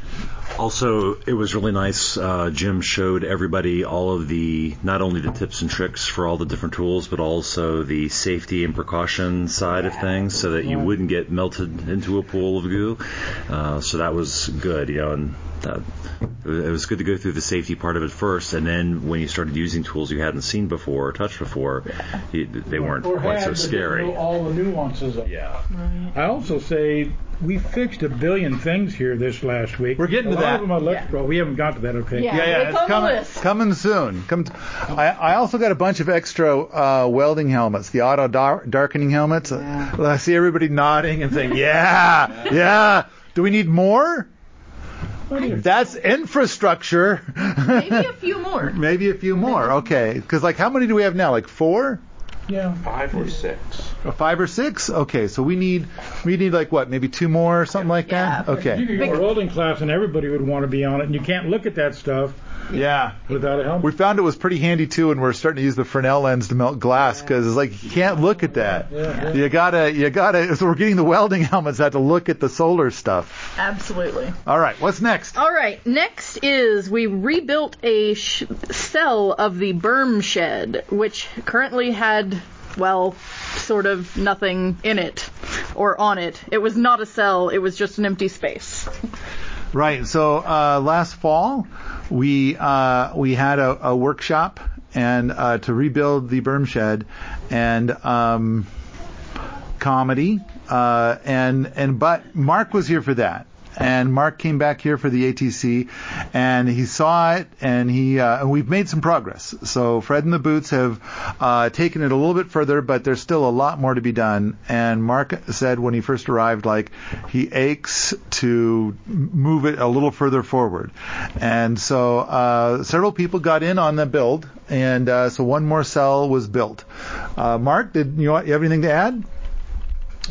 Also, it was really nice. Uh, Jim showed everybody all of the, not only the tips and tricks for all the different tools, but also the safety and precaution side of things so that you wouldn't get melted into a pool of goo. Uh, so that was good, you know, and uh, it was good to go through the safety part of it first, and then when you started using tools you hadn't seen before or touched before, you, they weren't Or quite had, so but didn't scary. know all the nuances of it. Yeah. I also say we fixed a billion things here this last week. We're getting a to lot that. Of them electrical. We haven't got to that. Okay. Yeah, yeah, it's coming, coming soon. Come I, I also got a bunch of extra uh, welding helmets, the auto dar- darkening helmets. Uh, I see everybody nodding and saying, "Yeah, yeah." Do we need more? That's infrastructure. Maybe a few more. Maybe a few more. Okay, because like, how many do we have now? Like four? Yeah. Five or six. Or five or six? Okay, so we need we need like what? Maybe two more or something like that. Okay. You Okay. could go to a welding class and everybody would want to be on it, and you can't look at that stuff Yeah. without a helmet. We found it was pretty handy too, and we're starting to use the Fresnel lens to melt glass because it's like you can't look at that. Yeah. You gotta, you gotta. So we're getting the welding helmets that to look at the solar stuff. Absolutely. All right, what's next? All right, next is we rebuilt a sh- cell of the berm shed, which currently had, well, sort of nothing in it or on it. It was not a cell, it was just an empty space. Right. So uh, last fall, we uh, we had a, a workshop and uh, to rebuild the berm shed and um, comedy uh, and and but Mark was here for that. And Mark came back here for the ATC, and he saw it, and he uh, and we've made some progress. So Fred and the Boots have uh, taken it a little bit further, but there's still a lot more to be done. And Mark said when he first arrived, like he aches to move it a little further forward. And so uh, several people got in on the build, and uh, so one more cell was built. Uh, Mark, did you, want, you have anything to add?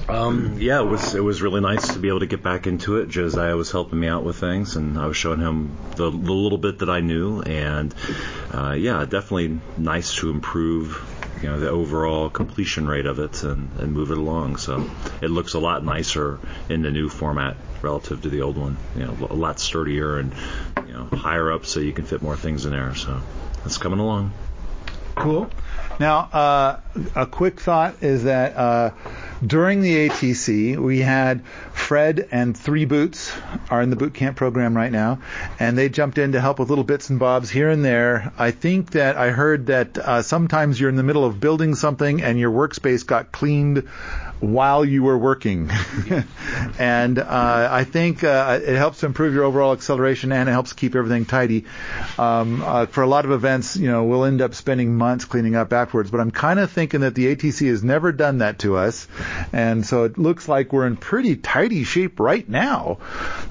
Um, yeah, it was it was really nice to be able to get back into it. Josiah was helping me out with things, and I was showing him the, the little bit that I knew, and uh, yeah, definitely nice to improve, you know, the overall completion rate of it and, and move it along. So it looks a lot nicer in the new format relative to the old one. You know, a lot sturdier and you know higher up, so you can fit more things in there. So it's coming along. Cool. Now, uh, a quick thought is that uh, during the ATC, we had Fred and Three Boots are in the boot camp program right now, and they jumped in to help with little bits and bobs here and there. I think that I heard that uh, sometimes you're in the middle of building something and your workspace got cleaned while you were working, and uh, I think uh, it helps to improve your overall acceleration and it helps keep everything tidy. Um, uh, for a lot of events, you know, we'll end up spending months cleaning up afterwards, but I'm kind of thinking that the ATC has never done that to us, and so it looks like we're in pretty tidy shape right now.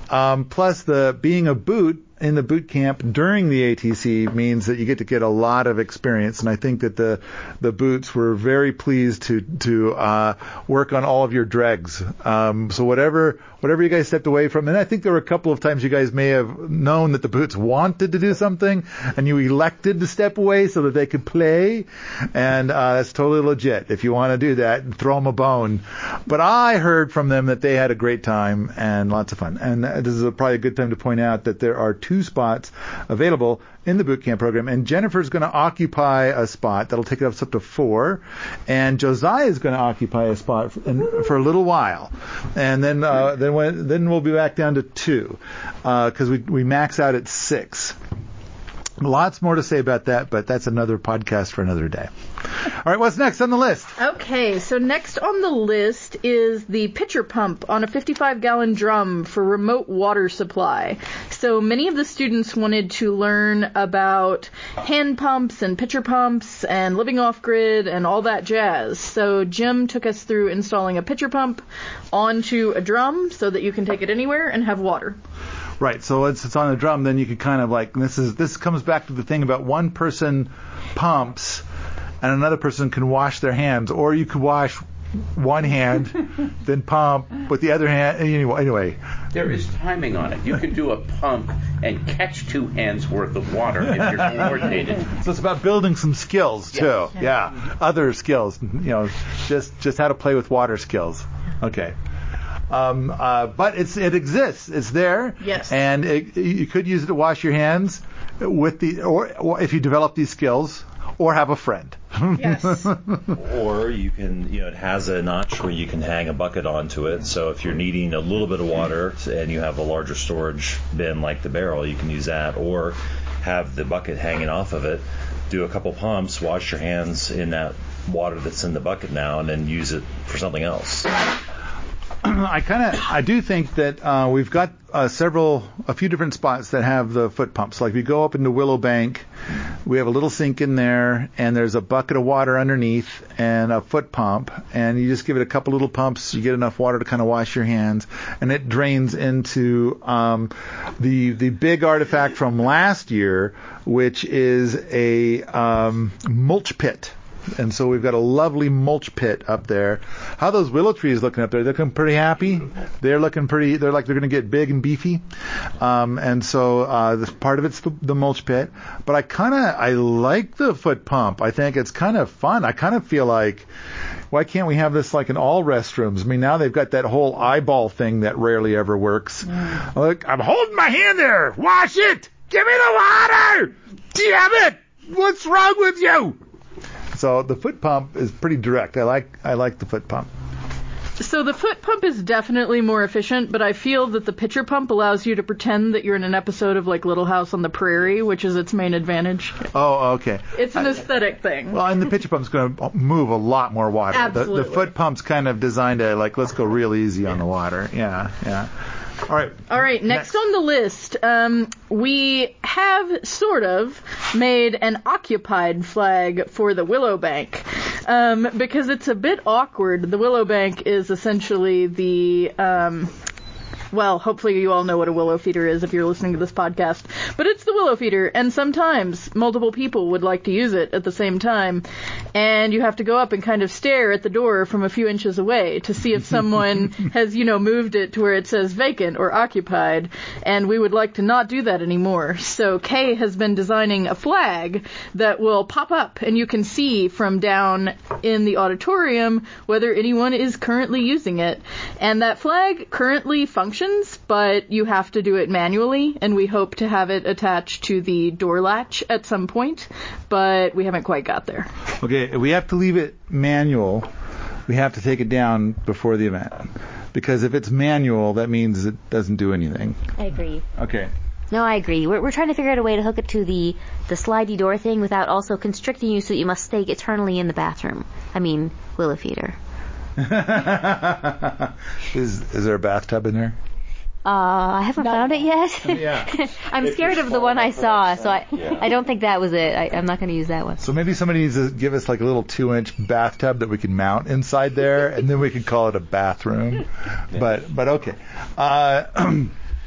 Um, plus, the being a boot in the boot camp during the ATC means that you get to get a lot of experience, and I think that the the boots were very pleased to to uh, work on all of your dregs. Um, so whatever whatever you guys stepped away from, and I think there were a couple of times you guys may have known that the boots wanted to do something, and you elected to step away so that they could play, and uh, that's totally legit. If you want to do that, throw them a bone. But I heard from them that they had a great time and lots of fun. And this is a, probably a good time to point out that there are two spots available in the boot camp program, and Jennifer's going to occupy a spot that'll take it up to four, and Josiah is going to occupy a spot for, for a little while, and then uh, then when, then we'll be back down to two because uh, we we max out at six. Lots more to say about that, but that's another podcast for another day. All right, what's next on the list? Okay, so next on the list is the pitcher pump on a 55 gallon drum for remote water supply. So many of the students wanted to learn about hand pumps and pitcher pumps and living off grid and all that jazz. So Jim took us through installing a pitcher pump onto a drum so that you can take it anywhere and have water. Right. So once it's on the drum, then you could kind of like this is this comes back to the thing about one person pumps and another person can wash their hands, or you could wash one hand, then pump with the other hand. Anyway, anyway, there is timing on it. You can do a pump and catch two hands worth of water if you're coordinated. So it's about building some skills too. Yes. Yeah, other skills. You know, just just how to play with water skills. Okay. Um, uh, but it's it exists. It's there. Yes. And it, you could use it to wash your hands with the or, or if you develop these skills or have a friend. Yes. or you can, you know, it has a notch where you can hang a bucket onto it. So if you're needing a little bit of water and you have a larger storage bin like the barrel, you can use that. Or have the bucket hanging off of it. Do a couple pumps, wash your hands in that water that's in the bucket now, and then use it for something else. I kind of I do think that uh, we've got uh, several a few different spots that have the foot pumps. Like we go up into Willow Bank, we have a little sink in there, and there's a bucket of water underneath and a foot pump, and you just give it a couple little pumps. You get enough water to kind of wash your hands, and it drains into um, the the big artifact from last year, which is a um, mulch pit and so we've got a lovely mulch pit up there. How those willow trees looking up there? They're looking pretty happy. They're looking pretty. They're like they're going to get big and beefy. Um, and so uh, this part of it's the, the mulch pit. But I kind of I like the foot pump. I think it's kind of fun. I kind of feel like why can't we have this like in all restrooms? I mean, now they've got that whole eyeball thing that rarely ever works. Mm. Look, I'm holding my hand there. Wash it. Give me the water. Damn it. What's wrong with you? So the foot pump is pretty direct. I like I like the foot pump. So the foot pump is definitely more efficient, but I feel that the pitcher pump allows you to pretend that you're in an episode of like Little House on the Prairie, which is its main advantage. Oh, okay. It's an aesthetic thing. Well, and the pitcher pump's going to move a lot more water. Absolutely. The, the foot pump's kind of designed to like let's go real easy on the water. Yeah, yeah. All right. All right. Next, next. on the list, um, we have sort of made an occupied flag for the Willow Bank um, because it's a bit awkward. The Willow Bank is essentially the um, well, hopefully you all know what a willow feeder is if you're listening to this podcast. But it's the willow feeder, and sometimes multiple people would like to use it at the same time, and you have to go up and kind of stare at the door from a few inches away to see if someone has, you know, moved it to where it says vacant or occupied, and we would like to not do that anymore. So Kay has been designing a flag that will pop up, and you can see from down in the auditorium whether anyone is currently using it. And that flag currently functions functions, but you have to do it manually, and we hope to have it attached to the door latch at some point, but we haven't quite got there. Okay, we have to leave it manual. We have to take it down before the event. Because if it's manual, that means it doesn't do anything. I agree. Okay. No, I agree. We're, we're trying to figure out a way to hook it to the, the slidey door thing without also constricting you so that you must stay eternally in the bathroom. I mean, willow feeder. is is there a bathtub in there? Uh, I haven't Not found it yet. yeah. I'm if scared of the one I saw, so I, yeah. I don't think that was it. I, am not going to use that one. So maybe somebody needs to give us like a little two-inch bathtub that we can mount inside there, and then we can call it a bathroom. Yeah. But but okay. Uh,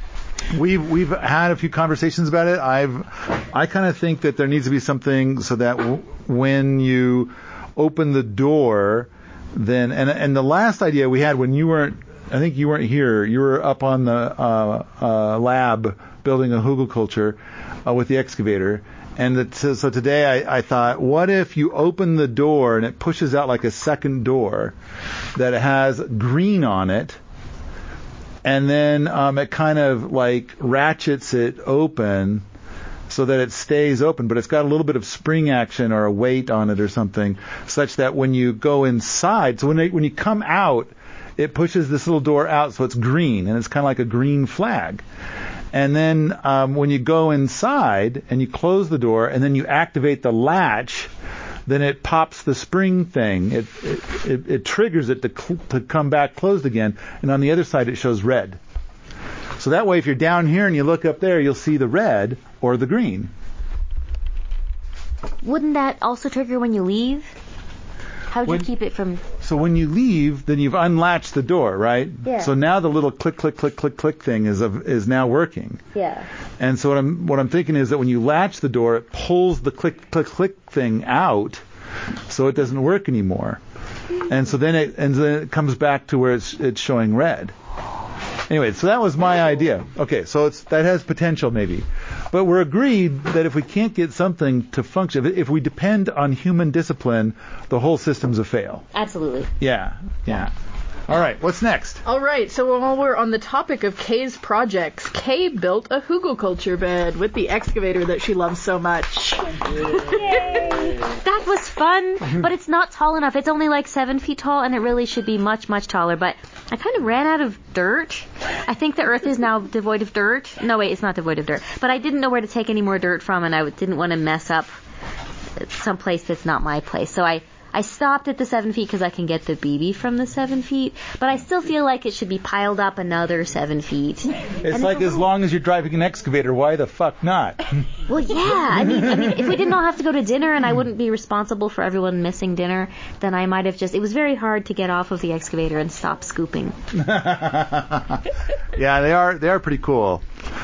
we've we've had a few conversations about it. I've I kind of think that there needs to be something so that w- when you open the door, then and and the last idea we had when you weren't, I think you weren't here. You were up on the uh, uh, lab building a hugelkultur uh, with the excavator. And that, so, so today I, I thought, what if you open the door and it pushes out like a second door that has green on it, and then um, it kind of like ratchets it open so that it stays open, but it's got a little bit of spring action or a weight on it or something, such that when you go inside, so when it, when you come out, it pushes this little door out so it's green and it's kind of like a green flag. And then um, when you go inside and you close the door and then you activate the latch, then it pops the spring thing. It it, it, it triggers it to cl- to come back closed again, and on the other side it shows red. So that way, if you're down here and you look up there, you'll see the red or the green. Wouldn't that also trigger when you leave? How would When- you keep it from? So when you leave, then you've unlatched the door, right? Yeah. So now the little click, click, click, click, click thing is of, is now working. Yeah. And so what I'm what I'm thinking is that when you latch the door, it pulls the click, click, click thing out, so it doesn't work anymore. And so then it and then it comes back to where it's it's showing red. Anyway, so that was my idea. Okay, so it's that has potential maybe, but we're agreed that if we can't get something to function, if, if we depend on human discipline, the whole system's a fail. Absolutely. Yeah, yeah. All right, what's next? All right, so while we're on the topic of Kay's projects, Kay built a hugelkultur bed with the excavator that she loves so much. That was fun, but it's not tall enough. It's only like seven feet tall, and it really should be much, much taller. But I kind of ran out of dirt. I think the earth is now devoid of dirt. No, wait, it's not devoid of dirt. But I didn't know where to take any more dirt from, and I didn't want to mess up some place that's not my place. So I. I stopped at the seven feet because I can get the BB from the seven feet, but I still feel like it should be piled up another seven feet. It's like as long as you're driving an excavator, why the fuck not? Well, yeah. I mean, I mean, if we didn't all have to go to dinner and I wouldn't be responsible for everyone missing dinner, then I might have just. It was very hard to get off of the excavator and stop scooping. yeah, they are they are pretty cool.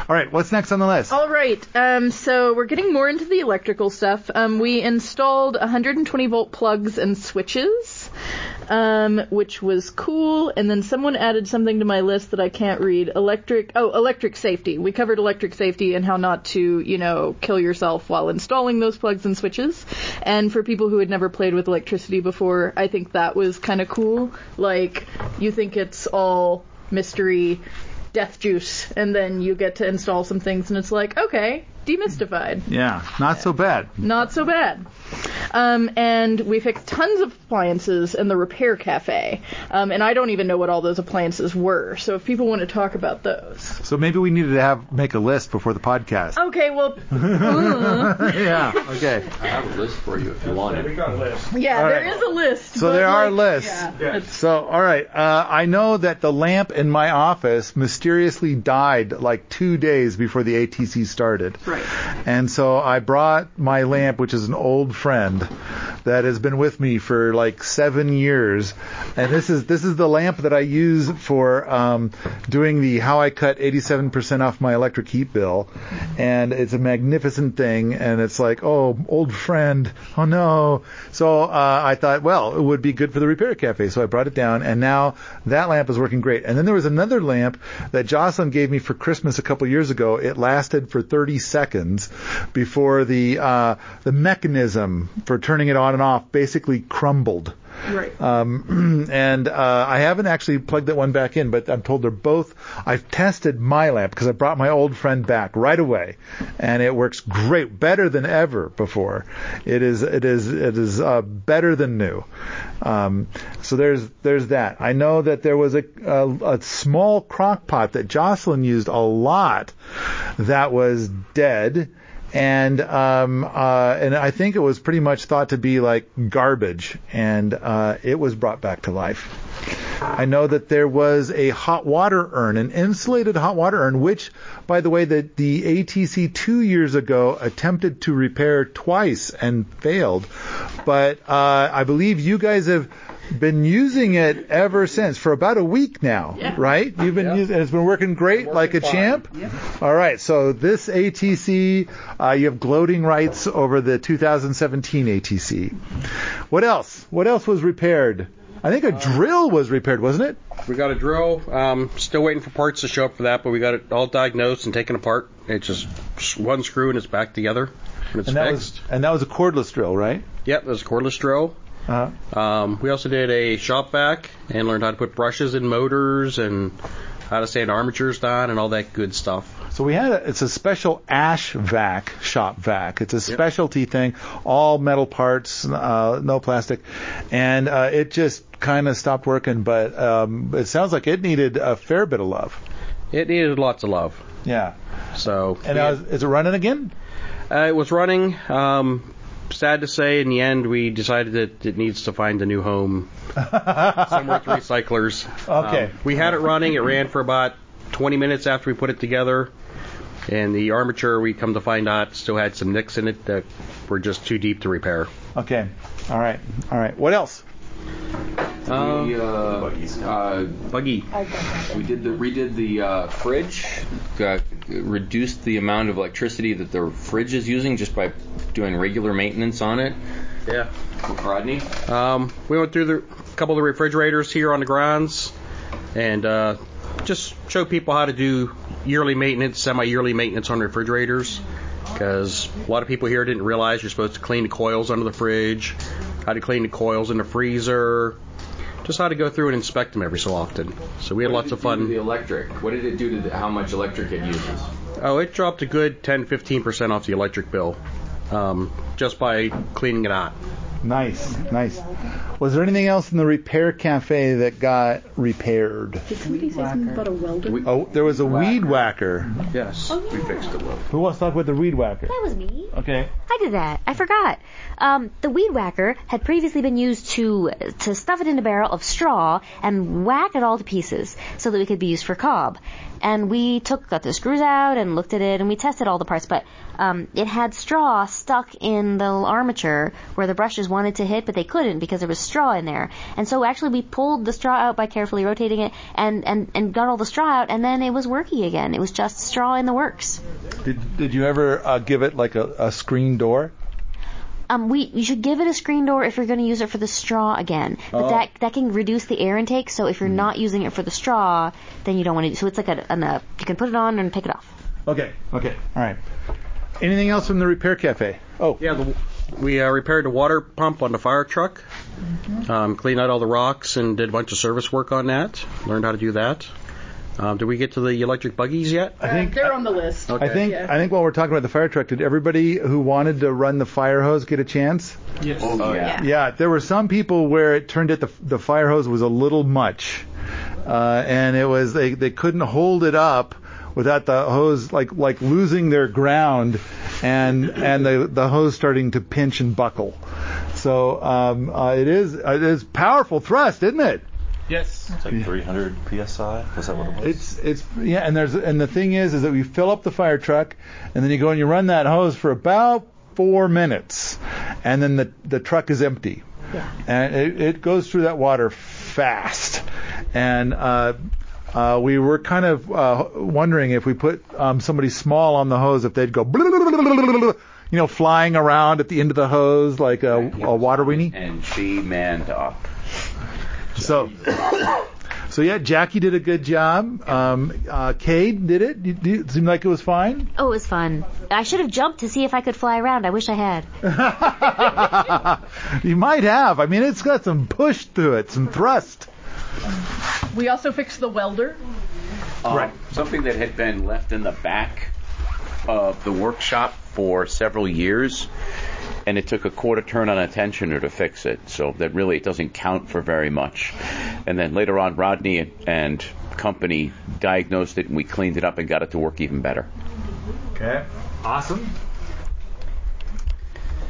All right, what's next on the list? All right, um, so we're getting more into the electrical stuff. Um, we installed 120 volt plugs and switches, um, which was cool. And then someone added something to my list that I can't read. Electric, oh, electric safety. We covered electric safety and how not to, you know, kill yourself while installing those plugs and switches. And for people who had never played with electricity before, I think that was kind of cool. Like, you think it's all mystery death juice, and then you get to install some things, and it's like, okay, demystified. Yeah, not so bad. Not so bad. Um, and we fixed tons of appliances in the repair cafe. Um, and I don't even know what all those appliances were. So if people want to talk about those. So maybe we needed to have make a list before the podcast. Okay, well. yeah. Okay. I have a list for you if you want it. We Yeah, All there right. is a list. So but, there are like, lists. Yeah, it's- So all right, uh, I know that the lamp in my office mysteriously died like two days before the ATC started. Right. And so I brought my lamp, which is an old friend that has been with me for like seven years. And this is this is the lamp that I use for um, doing the how I cut 87% off my electric heat bill. And it's a magnificent thing. And it's like, oh, old friend, oh no. So uh, I thought, well, it would be good for the repair cafe. So I brought it down, and now that lamp is working great. And then there was another lamp that Jocelyn gave me for Christmas a couple years ago. It lasted for 30 seconds before the uh, the mechanism for turning it on and off basically crumbled. Right. Um, and uh, I haven't actually plugged that one back in, but I'm told they're both. I've tested my lamp because I brought my old friend back right away, and it works great, better than ever before. It is it is it is uh, better than new. Um, so there's there's that. I know that there was a, a a small crock pot that Jocelyn used a lot that was dead and um, uh, and I think it was pretty much thought to be like garbage, and uh, it was brought back to life. I know that there was a hot water urn, an insulated hot water urn, which, by the way, that the ATC two years ago attempted to repair twice and failed. But uh, I believe you guys have been using it ever since for about a week now, right? You've been using it. It's been working great, like a champ. All right. So this ATC, uh, you have gloating rights over the 2017 ATC. What else? What else was repaired? I think a drill was repaired, wasn't it? We got a drill. Um, still waiting for parts to show up for that, but we got it all diagnosed and taken apart. It's just one screw and it's back together. And it's And that fixed. was and that was a cordless drill, right? Yep, it was a cordless drill. Uh-huh. Um, we also did a shop vac and learned how to put brushes in motors and how to sand armatures down and all that good stuff. So we had a, it's a special ash vac shop vac. It's a specialty thing, all metal parts, uh, no plastic, and uh, it just kind of stopped working. But um, it sounds like it needed a fair bit of love. It needed lots of love. Yeah. So And is, is it running again? Uh, it was running. Um, sad to say, in the end, we decided that it needs to find a new home somewhere with recyclers. Okay. Um, we had it running. It ran for about 20 minutes after we put it together. And the armature, we come to find out, still had some nicks in it that were just too deep to repair. Okay. All right. All right. What else? we, uh, uh, buggy. We did the redid the uh, fridge. Got reduced the amount of electricity that the fridge is using just by doing regular maintenance on it. Yeah. Rodney. Um, we went through the couple of the refrigerators here on the grounds and uh, just show people how to do yearly maintenance, semi-yearly maintenance on refrigerators. Because a lot of people here didn't realize you're supposed to clean the coils under the fridge, how to clean the coils in the freezer, just how to go through and inspect them every so often. So we had lots of fun. The electric. What did it do to the, how much electric it uses? Oh, it dropped a good 10 15% off the electric bill um, just by cleaning it out. Nice, nice. Was there anything else in the repair cafe that got repaired? Did somebody say something about a welder? Oh, there was a weed whacker. Yes, we fixed it well. Who wants to talk about the weed whacker? That was me. Okay. I did that. I forgot. Um, the weed whacker had previously been used to to stuff it in a barrel of straw and whack it all to pieces so that it could be used for cob. And we took got the screws out and looked at it and we tested all the parts, but um, it had straw stuck in the armature where the brushes wanted to hit, but they couldn't because there was straw in there. And so actually we pulled the straw out by carefully rotating it and and and got all the straw out, and then it was working again. It was just straw in the works. Did Did you ever uh, give it like a, a screen door? Um, we you should give it a screen door if you're going to use it for the straw again. But Oh. that that can reduce the air intake. So if you're not using it for the straw, then you don't want to. Do. So it's like a, an, a you can put it on and take it off. Okay. Okay. All right. Anything else from the repair cafe? Oh. Yeah, the, we uh, repaired a water pump on the fire truck, um, cleaned out all the rocks, and did a bunch of service work on that. Learned how to do that. Um, did we get to the electric buggies yet? I think They're on the list. I think I think while we're talking about the fire truck, did everybody who wanted to run the fire hose get a chance? Yes. Oh, yeah. Yeah, there were some people where it turned out the the fire hose was a little much, uh, and it was they they couldn't hold it up without the hose like like losing their ground, and and the the hose starting to pinch and buckle. So um, uh, it is it is powerful thrust, isn't it? Yes. It's like 300 psi. Was that what it was? It's it's yeah, and there's and the thing is is that we fill up the fire truck, and then you go and you run that hose for about four minutes, and then the the truck is empty, yeah. and it, it goes through that water fast, and uh, uh, we were kind of uh, wondering if we put um, somebody small on the hose if they'd go. You know, flying around at the end of the hose like a, a water weenie. And she manned up. So, so yeah, Jackie did a good job. Um, uh, Cade did it. You, you, it seemed like it was fine. Oh, it was fun. I should have jumped to see if I could fly around. I wish I had. you might have. I mean, it's got some push to it, some thrust. We also fixed the welder. Um, Something that had been left in the back of the workshop for several years, and it took a quarter turn on a tensioner to fix it. So that really it doesn't count for very much. And then later on, Rodney and company diagnosed it, and we cleaned it up and got it to work even better. Okay. Awesome.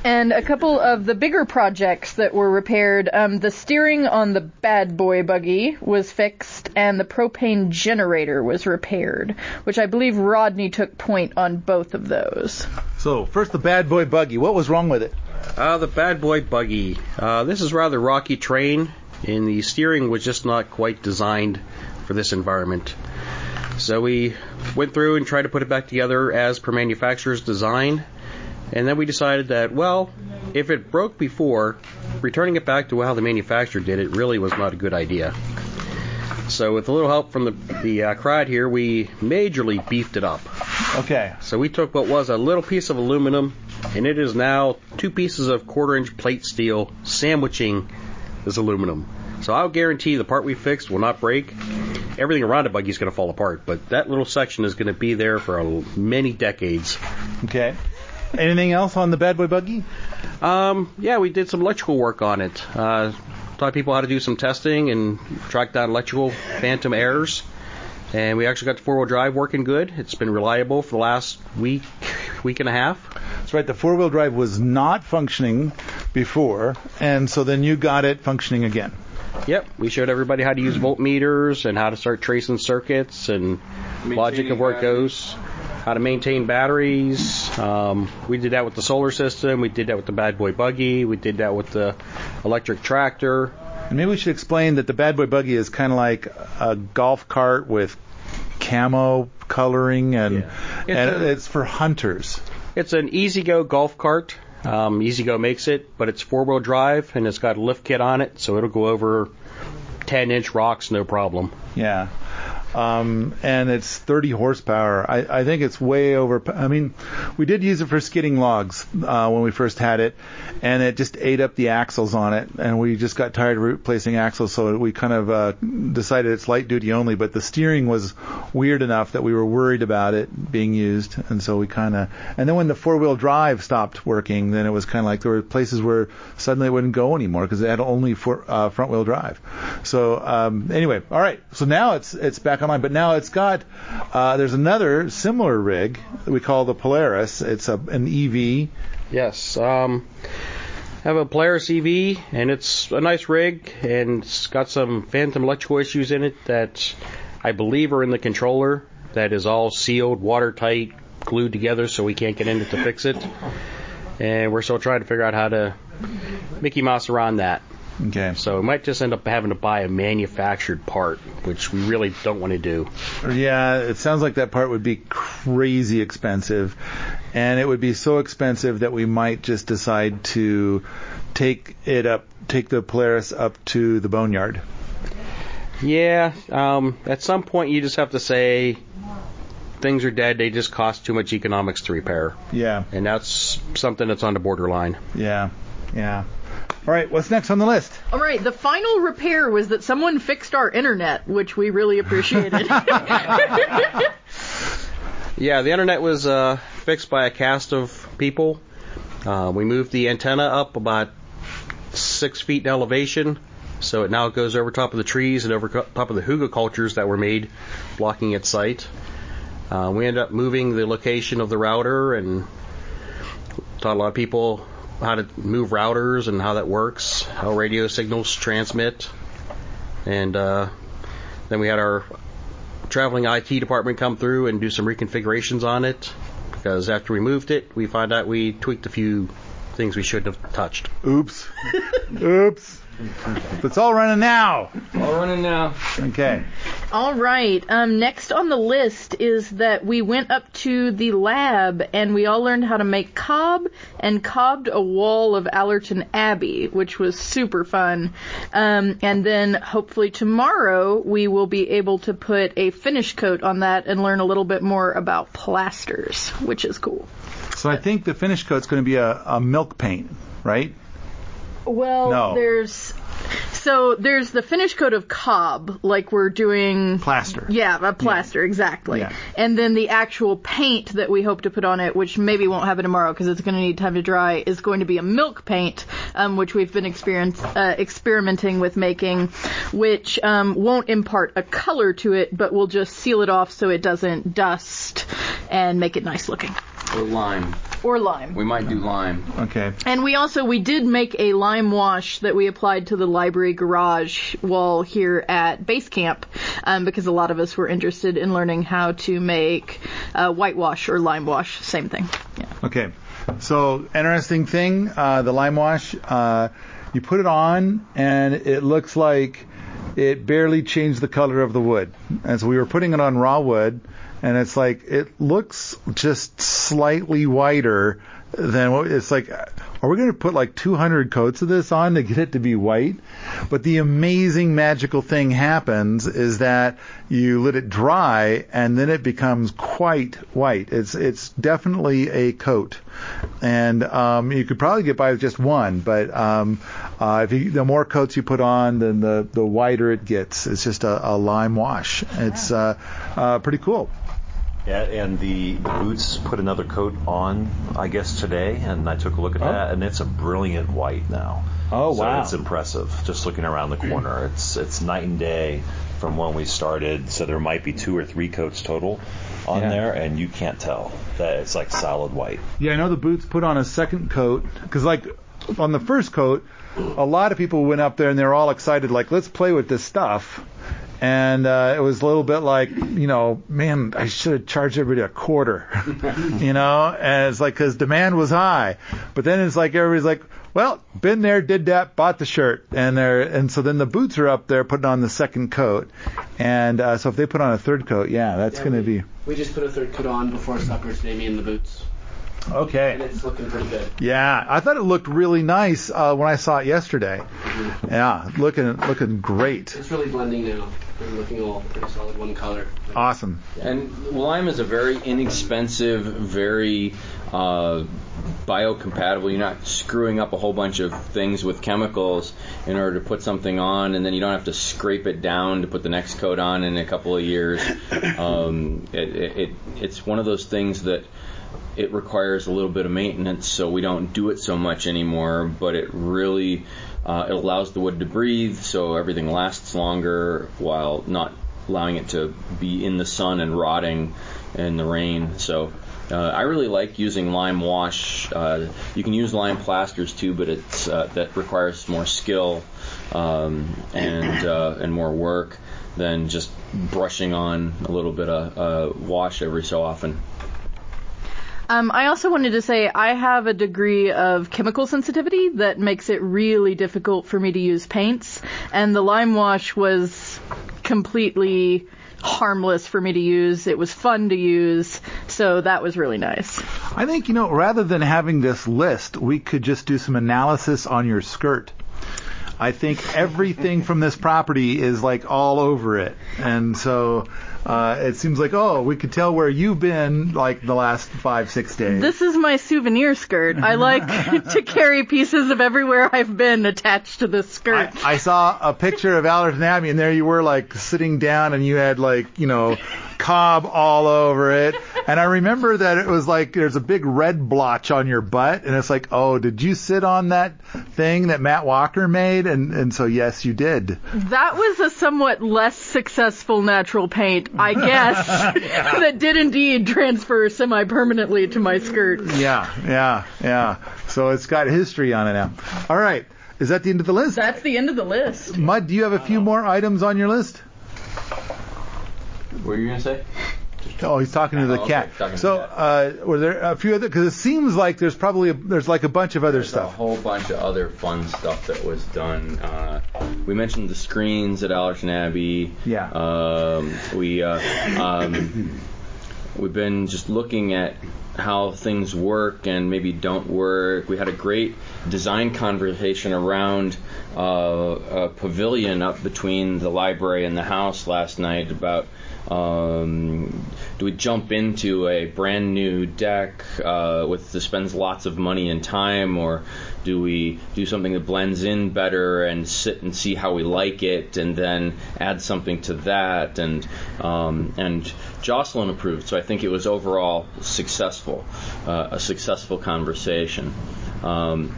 And a couple of the bigger projects that were repaired. Um, the steering on the bad boy buggy was fixed, and the propane generator was repaired, which I believe Rodney took point on both of those. So first, the bad boy buggy. What was wrong with it? Uh, the bad boy buggy. Uh, this is rather rocky terrain, and the steering was just not quite designed for this environment. So we went through and tried to put it back together as per manufacturer's design, and then we decided that, well, if it broke before, returning it back to how the manufacturer did it really was not a good idea. So with a little help from the, the uh, crowd here, we majorly beefed it up. Okay. So we took what was a little piece of aluminum, and it is now two pieces of quarter inch plate steel sandwiching this aluminum. So I'll guarantee the part we fixed will not break. Everything around the buggy is going to fall apart, but that little section is going to be there for a, many decades. Okay. Anything else on the bad boy buggy? Um, yeah, we did some electrical work on it. Uh, taught people how to do some testing and track down electrical phantom errors. And we actually got the four-wheel drive working good. It's been reliable for the last week, week and a half. That's right. The four-wheel drive was not functioning before, and so then you got it functioning again. Yep, we showed everybody how to use voltmeters and how to start tracing circuits and logic of where it goes, how to maintain batteries. Um, we did that with the solar system. We did that with the Bad Boy Buggy. We did that with the electric tractor. And maybe we should explain that the Bad Boy Buggy is kind of like a golf cart with camo coloring, and It's and a- it's for hunters. It's an E-Z-GO golf cart. Um, E-Z-GO makes it, but it's four-wheel drive and it's got a lift kit on it, so it'll go over 10-inch rocks no problem. Yeah. Um, and it's 30 horsepower. I, I think it's way over. I mean, we did use it for skidding logs uh, when we first had it, and it just ate up the axles on it, and we just got tired of replacing axles, so we kind of uh, decided it's light duty only. But the steering was weird enough that we were worried about it being used, and so we kind of. And then when the four wheel drive stopped working, then it was kind of like there were places where suddenly it wouldn't go anymore because it had only for, uh, front wheel drive. So um, anyway, all right. So now it's it's back online, but now it's got uh, there's another similar rig that we call the Polaris. It's a, an EV. Yes. Um, I have a Polaris EV, and it's a nice rig, and it's got some phantom electrical issues in it that I believe are in the controller. That is all sealed, watertight, glued together, so we can't get in it to fix it. And we're still trying to figure out how to Mickey Mouse around that. Okay. So we might just end up having to buy a manufactured part, which we really don't want to do. Yeah, it sounds like that part would be crazy expensive, and it would be so expensive that we might just decide to take it up, take the Polaris up to the boneyard. Yeah, um, at some point you just have to say things are dead. They just cost too much economics to repair. Yeah. And that's something that's on the borderline. Yeah. Yeah. All right, what's next on the list? All right, the final repair was that someone fixed our internet, which we really appreciated. Yeah, the internet was uh, fixed by a cast of people. Uh, we moved the antenna up about six feet in elevation, so it now goes over top of the trees and over top of the hugelkulturs that were made, blocking its sight. Uh, we ended up moving the location of the router and taught a lot of people how to move routers and how that works, how radio signals transmit, and uh, then we had our traveling IT department come through and do some reconfigurations on it because after we moved it, we found out we tweaked a few things we shouldn't have touched. Oops. Oops. It's all running now. All running now. Okay. All right. Um, next on the list is that we went up to the lab and we all learned how to make cob and cobbed a wall of Allerton Abbey, which was super fun. Um, and then hopefully tomorrow we will be able to put a finish coat on that and learn a little bit more about plasters, which is cool. So I think the finish coat's going to be a, a milk paint, right? Well, No. there's so there's the finish coat of cob, like we're doing Plaster. Yeah, a plaster, exactly. Yeah. And then the actual paint that we hope to put on it, which maybe won't happen tomorrow because it's going to need time to dry, is going to be a milk paint, um, which we've been experience, uh, experimenting with making, which um, won't impart a color to it, but will just seal it off so it doesn't dust and make it nice looking. Or lime. Or lime. We might do lime. Okay. And we also we did make a lime wash that we applied to the library garage wall here at base camp um, because a lot of us were interested in learning how to make uh, whitewash or lime wash, same thing. Yeah. Okay. So interesting thing, uh, the lime wash. Uh, you put it on, and it looks like it barely changed the color of the wood. And so we were putting it on raw wood, and it's like it looks just slightly whiter than what it's like. Are we going to put like 200 coats of this on to get it to be white? But the amazing magical thing happens is that you let it dry and then it becomes quite white. It's it's definitely a coat, and um, you could probably get by with just one. But um, uh, if you, the more coats you put on, then the the whiter it gets. It's just a, a lime wash. It's uh, uh, pretty cool. Yeah, and the, the boots put another coat on, I guess today, and I took a look at Oh. that, and it's a brilliant white now. Oh, so wow. It's impressive. Just looking around the corner, it's it's night and day from when we started. So there might be two or three coats total on Yeah. there, and you can't tell that it's like solid white. Yeah, I know the boots put on a second coat because, like, on the first coat, a lot of people went up there and they were all excited, like, let's play with this stuff. And uh, it was a little bit like, you know, man, I should have charged everybody a quarter, you know. And it's like because demand was high, but then it's like everybody's like, well, been there, did that, bought the shirt, and they're and so then the boots are up there putting on the second coat, and uh, so if they put on a third coat, yeah, that's Yeah, going to be We just put a third coat on before supper today, me and the boots. Okay. And it's looking pretty good. Yeah, I thought it looked really nice uh, when I saw it yesterday. Yeah, looking looking great. It's really blending now. We're looking all pretty solid one color. Awesome. And lime is a very inexpensive, very uh, biocompatible. You're not screwing up a whole bunch of things with chemicals in order to put something on, and then you don't have to scrape it down to put the next coat on in a couple of years. Um, it, it, it, it's one of those things that it requires a little bit of maintenance, so we don't do it so much anymore. But it really uh, it allows the wood to breathe, so everything lasts longer while not allowing it to be in the sun and rotting in the rain. So. Uh, I really like using lime wash. Uh, you can use lime plasters too, but it's uh, that requires more skill um, and uh, and more work than just brushing on a little bit of uh, wash every so often. Um, I also wanted to say I have a degree of chemical sensitivity that makes it really difficult for me to use paints, and the lime wash was completely harmless for me to use. It was fun to use, so that was really nice. I think you know rather than having this list, we could just do some analysis on your skirt. I think everything from this property is like all over it, and so uh, it seems like oh, we could tell where you've been like the last five six days. This is my souvenir skirt. I like to carry pieces of everywhere I've been attached to this skirt. I saw a picture of Allerton Abbey, and there you were, like sitting down, and you had like you know cob all over it. And I remember that it was like there's a big red blotch on your butt, and it's like, oh, did you sit on that thing that Matt Walker made? And and so yes, you did. That was a somewhat less successful natural paint, I guess, that did indeed transfer semi-permanently to my skirt. Yeah, yeah, yeah. So it's got history on it now. All right. Is that the end of the list? That's the end of the list. Mud, do you have a few more items on your list? What were you gonna say? Oh, he's talking to the Oh, okay, cat. so, uh, were there a few other? Because it seems like there's probably a, there's like a bunch of other There's a whole bunch of other fun stuff that was done. Uh, we mentioned the screens at Allerton Abbey. Yeah. Um, we uh, um, we've been just looking at how things work and maybe don't work. We had a great design conversation around uh, a pavilion up between the library and the house last night about um, do we jump into a brand new deck uh, with that spends lots of money and time, or do we do something that blends in better and sit and see how we like it, and then add something to that? And um, and Jocelyn approved, so I think it was overall successful, uh, a successful conversation. Um,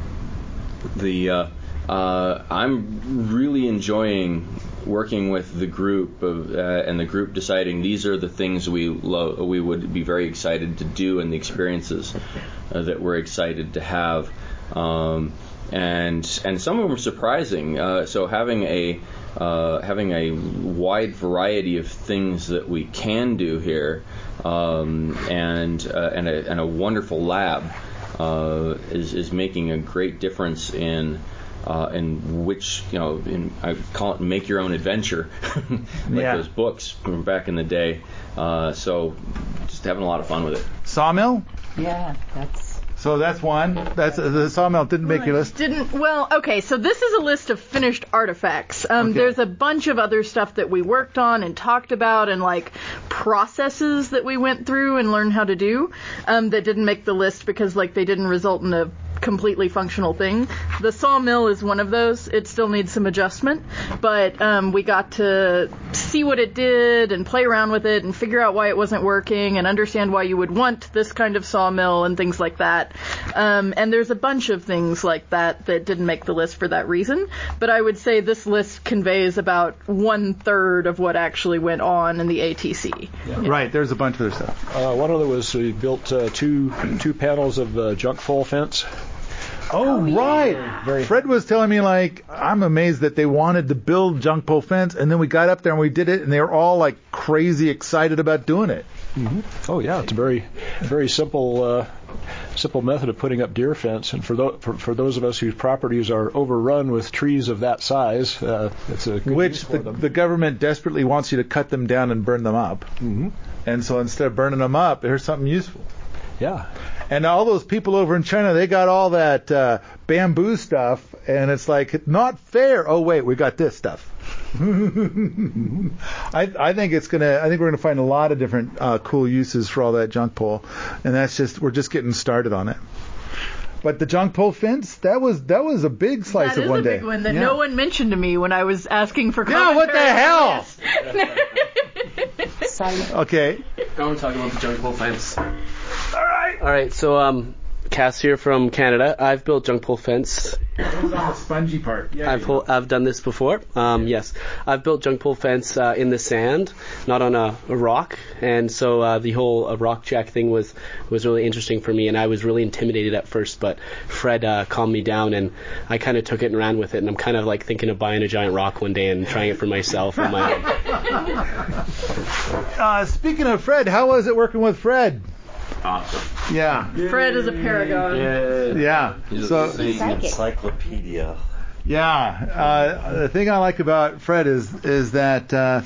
the uh, uh, I'm really enjoying working with the group of, uh, and the group deciding these are the things we lo- we would be very excited to do and the experiences uh, that we're excited to have. Um, and and some of them are surprising. Uh, so having a uh, having a wide variety of things that we can do here, um, and uh, and, a, and a wonderful lab uh, is is making a great difference in. Uh, in which you know, in, I call it make your own adventure, like Yeah. those books from back in the day. Uh, so, just having a lot of fun with it. Sawmill. Yeah, that's. So that's one. That's the sawmill didn't make your list. Didn't well. Okay, so this is a list of finished artifacts. Um, There's a bunch of other stuff that we worked on and talked about, and like processes that we went through and learned how to do um, that didn't make the list because like they didn't result in a completely functional thing. The sawmill is one of those. It still needs some adjustment, but um, we got to see what it did and play around with it and figure out why it wasn't working and understand why you would want this kind of sawmill and things like that. Um, and there's a bunch of things like that that didn't make the list for that reason. But I would say this list conveys about one third of what actually went on in the ATC. Right. There's a bunch of other stuff. Uh, one of them was we built uh, two two panels of uh, junk pole fence. Oh, right. Fred was telling me like I'm amazed that they wanted to build junk pole fence, and then we got up there and we did it, and they were all like crazy excited about doing it. Oh yeah, it's a very very simple uh, simple method of putting up deer fence, and for, tho- for for those of us whose properties are overrun with trees of that size, uh, it's a good Which the, the government desperately wants you to cut them down and burn them up. Mm-hmm. And so instead of burning them up, here's something useful. Yeah. And all those people over in China, they got all that uh, bamboo stuff, and it's like not fair. Oh wait, we got this stuff. I, I think it's gonna. I think we're gonna find a lot of different uh, cool uses for all that junk pole, and that's just we're just getting started on it. But the junk pole fence, that was that was a big slice That of is one a day. big one that Yeah. no one mentioned to me when I was asking for Yeah, what the commentary. hell? Okay. I want to talk about the junk pole fence. All right. All right. So, um, Cass here from Canada. I've built junk pole fence. That was on the spongy part. Yeah. I've hol- I've done this before. Um, yes, I've built junk pole fence uh, in the sand, not on a, a rock, and so uh, the whole uh, rock jack thing was was really interesting for me, and I was really intimidated at first, but Fred uh, calmed me down, and I kind of took it and ran with it, and I'm kind of like thinking of buying a giant rock one day and trying it for myself on my own. Uh, speaking of Fred, how was it working with Fred? Awesome. Yeah. Fred is a paragon. Yeah. He's So encyclopedia. Yeah, uh, the thing I like about Fred is is that uh,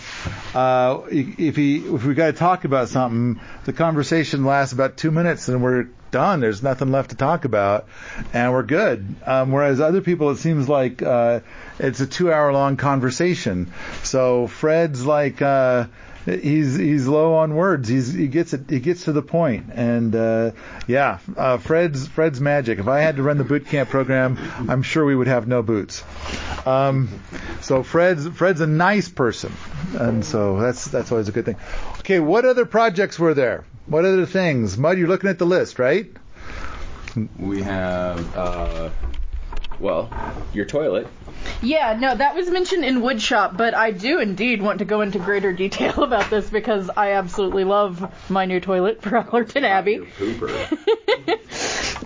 uh, if he if we got to talk about something, the conversation lasts about two minutes and we're done. There's nothing left to talk about, and we're good. Um, whereas other people, it seems like uh, it's a two hour long conversation. So Fred's like. He's he's low on words. He's he gets it he gets to the point. point, and uh, yeah, uh, Fred's Fred's magic. If I had to run the boot camp program, I'm sure we would have no boots. Um, so Fred's Fred's a nice person, and so that's that's always a good thing. Okay, what other projects were there? What other things? Mud, you're looking at the list, right? We have, uh, well, your toilet. Yeah, no, that was mentioned in Woodshop, but I do indeed want to go into greater detail about this because I absolutely love my new toilet for Allerton Abbey.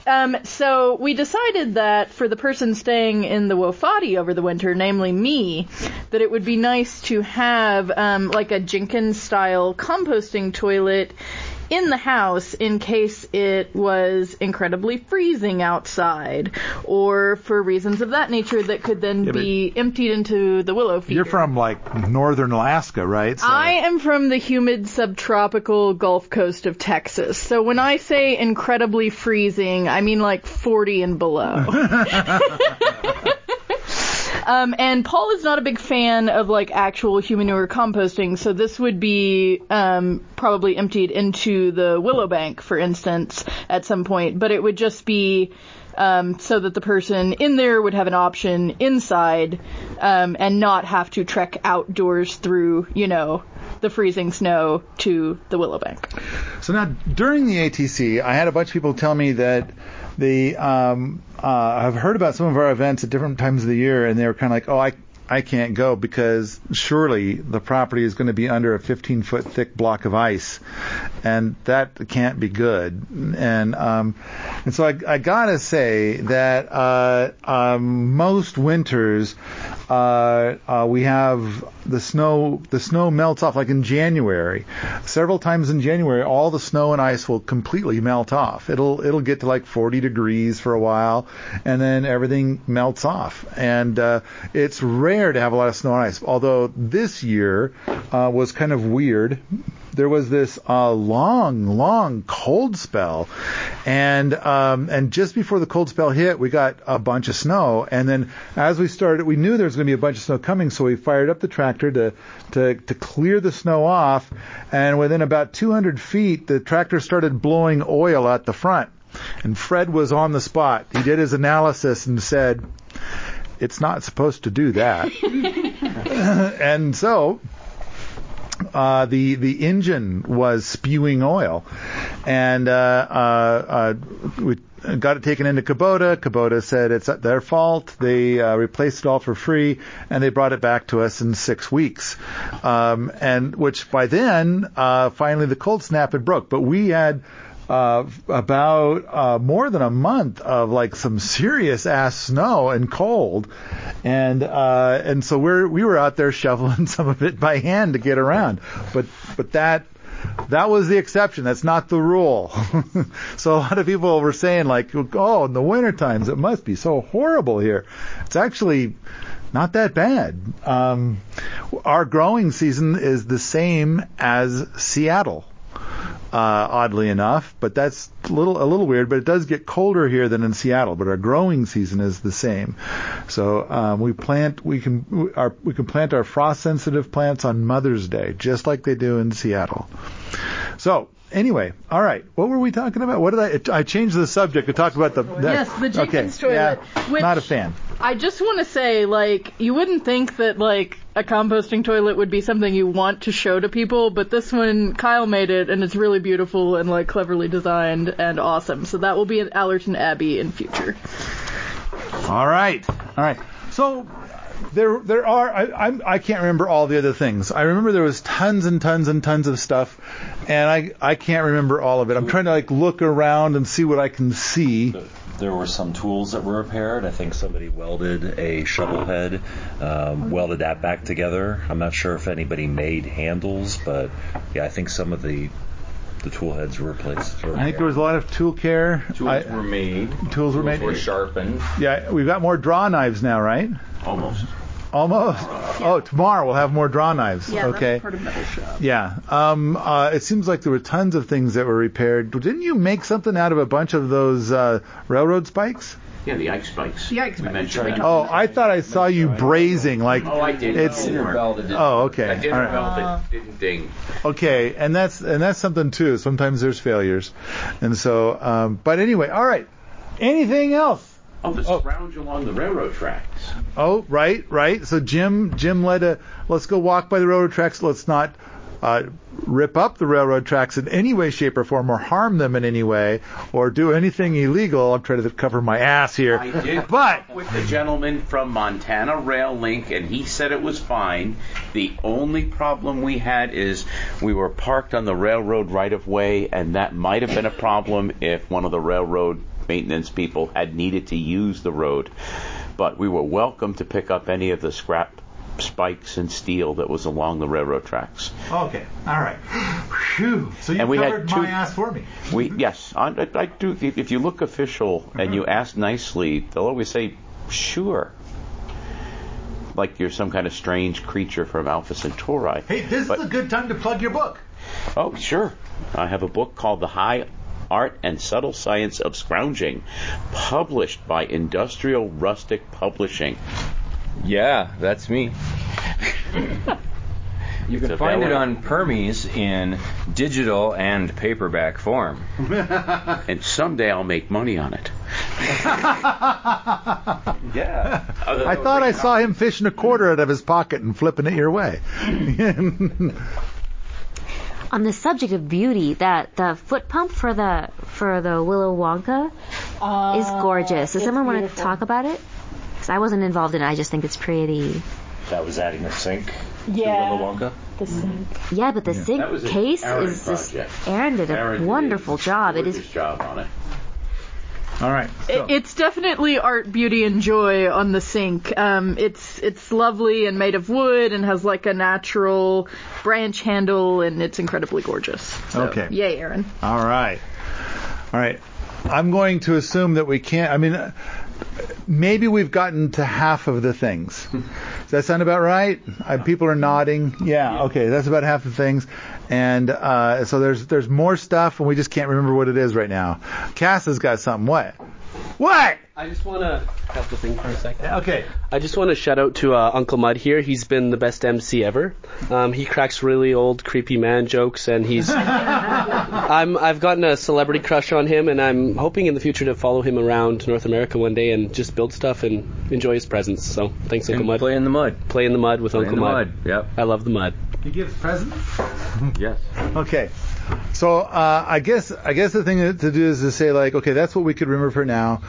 Um, so we decided that for the person staying in the Wofati over the winter, namely me, that it would be nice to have um, like a Jenkins style composting toilet in the house in case it was incredibly freezing outside or for reasons of that nature that could then Yeah, be emptied into the willow feeder. You're from like northern Alaska, right? So- I am from the humid subtropical Gulf Coast of Texas. So when I say incredibly freezing, I mean like 40 and below. Um, and Paul is not a big fan of like actual humanure composting, so this would be um, probably emptied into the willow bank, for instance, at some point. But it would just be um, so that the person in there would have an option inside um, and not have to trek outdoors through, you know, the freezing snow to the willow bank. So now during the ATC, I had a bunch of people tell me that they um, uh, have heard about some of our events at different times of the year, and they were kind of like, "Oh, I I can't go because surely the property is going to be under a 15 foot thick block of ice, and that can't be good." And um, and so I, I gotta say that uh, um, most winters uh, uh, we have the snow. The snow melts off like in January. Several times in January, all the snow and ice will completely melt off. It'll it'll get to like 40 degrees for a while, and then everything melts off. And uh, it's rare to have a lot of snow and ice. Although this year uh, was kind of weird there was this uh, long, long cold spell, and um, and just before the cold spell hit, we got a bunch of snow, and then as we started, we knew there was going to be a bunch of snow coming, so we fired up the tractor to to to clear the snow off, and within about 200 feet, the tractor started blowing oil at the front, and Fred was on the spot. He did his analysis and said. It's not supposed to do that. and so uh, the the engine was spewing oil, and uh, uh, uh, we got it taken into Kubota. Kubota said it's their fault. They uh, replaced it all for free, and they brought it back to us in six weeks. Um, and which by then, uh, finally the cold snap had broke. But we had uh, about uh, more than a month of like some serious ass snow and cold, and uh, and so we're we were out there shoveling some of it by hand to get around, but but that that was the exception. That's not the rule. so a lot of people were saying like, oh, in the winter times it must be so horrible here. It's actually not that bad. Um, our growing season is the same as Seattle uh, oddly enough. But that's a little a little weird. But it does get colder here than in Seattle. But our growing season is the same. So um, we plant we can we, our, we can plant our frost sensitive plants on Mother's Day, just like they do in Seattle. So anyway, all right. What were we talking about? What did I? I changed the subject to talk about the. the yes, the Jenkins okay, toilet. Yeah, which not a fan. I just want to say, like, you wouldn't think that like a composting toilet would be something you want to show to people, but this one, Kyle made it, and it's really beautiful and like cleverly designed and awesome. So that will be at Allerton Abbey in future. All right, all right. So there there are I I'm, I can't remember all the other things. I remember there was tons and tons and tons of stuff, and I I can't remember all of it. I'm trying to like look around and see what I can see. There were some tools that were repaired. I think somebody welded a shovel head, um, welded that back together. I'm not sure if anybody made handles, but yeah, I think some of the the tool heads were replaced. I think there was a lot of tool care. Tools I, were made. Tools were made. Were sharpened. Yeah, we've got more draw knives now, right? Almost. Almost. Oh, tomorrow we'll have more draw knives. Yeah, okay. that's part of Metal Shop. Yeah. Um, uh, it seems like there were tons of things that were repaired. Didn't you make something out of a bunch of those uh, railroad spikes? Yeah, the Ike spikes. The Ike We spikes. mentioned that. Oh, I thought I saw you brazing like. Oh, I did. It's. Dinner bell that didn't- Oh, okay. I did All right. belt that didn't ding. Okay, and that's and that's something too. Sometimes there's failures, and so. Um, but anyway, all right. Anything else? Oh, the scrounge along the railroad tracks. Oh, right, right. So Jim, Jim led a. Let's go walk by the railroad tracks. Let's not uh, rip up the railroad tracks in any way, shape, or form, or harm them in any way, or do anything illegal. I'm trying to cover my ass here. I did But with the gentleman from Montana Rail Link, and he said it was fine. The only problem we had is we were parked on the railroad right of way, and that might have been a problem if one of the railroad maintenance people had needed to use the road. But we were welcome to pick up any of the scrap spikes and steel that was along the railroad tracks. okay, all right. Phew. So you And we had covered two- my ass for me. We yes, I, I, do. If, you look official and you ask nicely, they'll always say, "Sure." Like you're some kind of strange creature from Alpha Centauri. Hey, this But- is a good time to plug your book. Oh, sure. I have a book called The High Art and Subtle Science of Scrounging, published by Industrial Rustic Publishing. Yeah, that's me. You can find it on Permies in digital and paperback form. And someday I'll make money on it. Yeah. I thought I saw him fishing a quarter out of his pocket and flipping it your way. On the subject of beauty, that the foot pump for the for the Willow Wonka is oh, gorgeous. Does it's someone want to talk about it? Because I wasn't involved in it. I just think it's pretty. That was adding a sink Yeah. to Willow Wonka. The sink. Yeah, but the sink That was an case Aaron is just. project. Aaron did a Aaron did wonderful job. It is job on it. All right. It, it's definitely art, beauty, and joy on the sink. Um, it's it's lovely and made of wood and has like a natural branch handle and it's incredibly gorgeous. So, Okay. Yay, Aaron. All right. All right. I'm going to assume that we can't. I mean, uh, maybe we've gotten to half of the things. Does that sound about right? Uh, people are nodding. Yeah. Okay. That's about half the things. And uh, so there's there's more stuff, and we just can't remember what it is right now. Cass has got something. What? What? I just want to have the thing for a second. Okay. I just want to shout out to uh, Uncle Mud here. He's been the best MC ever. Um, he cracks really old, creepy man jokes, and he's. I'm. I've gotten a celebrity crush on him, and I'm hoping in the future to follow him around North America one day and just build stuff and enjoy his presence. So thanks, Uncle Mud. Play in the mud. Play in the mud with Play in Uncle the Mud. mud. Yep. I love the mud. He gives presents. Yes. Okay. So uh, I guess I guess the thing to do is to say like, okay, that's what we could remember for now.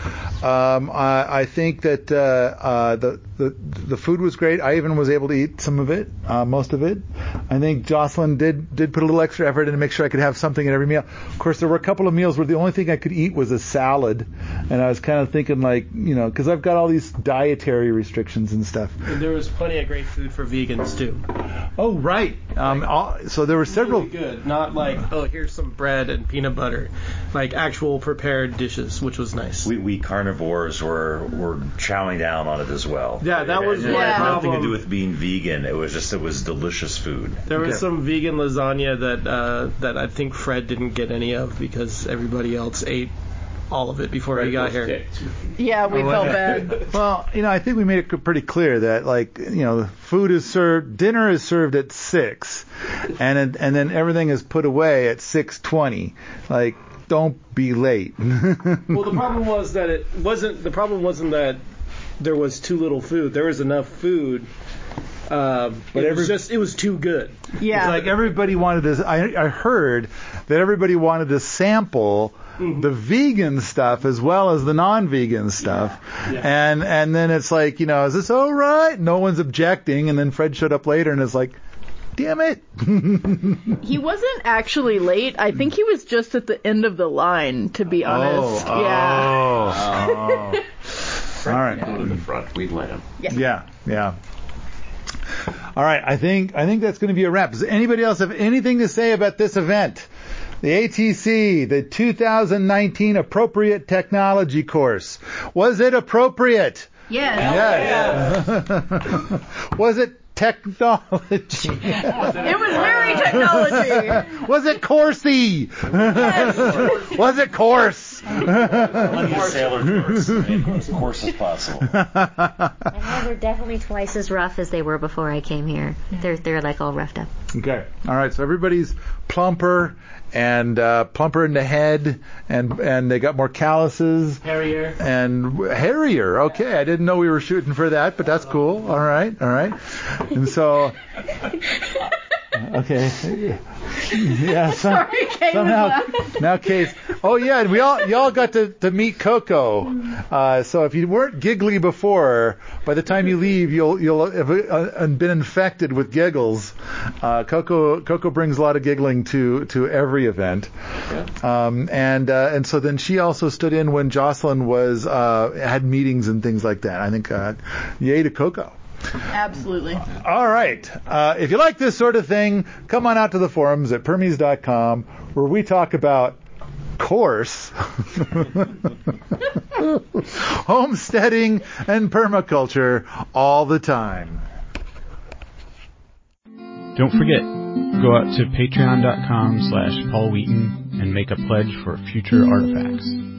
Um, I, I think that uh, uh, the, the the food was great. I even was able to eat some of it, uh, most of it. I think Jocelyn did did put a little extra effort in to make sure I could have something at every meal. Of course, there were a couple of meals where the only thing I could eat was a salad, and I was kind of thinking like, you know, because I've got all these dietary restrictions and stuff. And there was plenty of great food for vegans too. Oh right. Um, all, so there were several. Really good. Not like oh here's some bread and peanut butter, like actual prepared dishes, which was nice. We, we carnivores were were chowing down on it as well. Yeah, that was it my had nothing to do with being vegan. It was just it was delicious food. There was some vegan lasagna that uh, that I think Fred didn't get any of because everybody else ate all of it before he got here. Yeah, we felt bad. Well, you know, I think we made it pretty clear that, like, you know, food is served, dinner is served at six, and and then everything is put away at six twenty. Like, don't be late. Well, the problem was that it wasn't. The problem wasn't that there was too little food. There was enough food. Um, But it every- was just it was too good. Yeah. It's like everybody wanted to. I, I heard that everybody wanted to sample Mm-hmm. the vegan stuff as well as the non-vegan stuff, and and then it's like, you know, is this all right? No one's objecting, and then Fred showed up later and is like, damn it. He wasn't actually late. I think he was just at the end of the line, to be honest. Oh, yeah. All right. Go to the front. We let him. Yeah, yeah. All right, I think I think that's going to be a wrap. Does anybody else have anything to say about this event? The ATC, the 2019 Appropriate Technology course. Was it appropriate? Yes. Yes. Was it technology? It was very technology. Was it coursey? Yes. Was it course? Plenty of sailor course, as course as possible. And they're definitely twice as rough as they were before I came here. They're they're like all roughed up. Okay. All right. So everybody's plumper and uh, plumper in the head, and and they got more calluses. Hairier. And hairier. Okay, I didn't know we were shooting for that, but that's cool. All right, all right. And so, okay, yeah. Some, Sorry, Kay somehow now, Case. Oh yeah, and we all y'all got to, to meet Coco. Uh, so if you weren't giggly before, by the time you leave, you'll you'll have uh, been infected with giggles. Uh, Coco Coco brings a lot of giggling to to every event. Um, and uh, and so then she also stood in when Jocelyn was uh, had meetings and things like that. I think uh, yay to Coco. Absolutely. All right. Uh, if you like this sort of thing, come on out to the forums at permies.com where we talk about course, homesteading, and permaculture all the time. Don't forget, go out to patreon.com slash Paul Wheaton and make a pledge for future artifacts.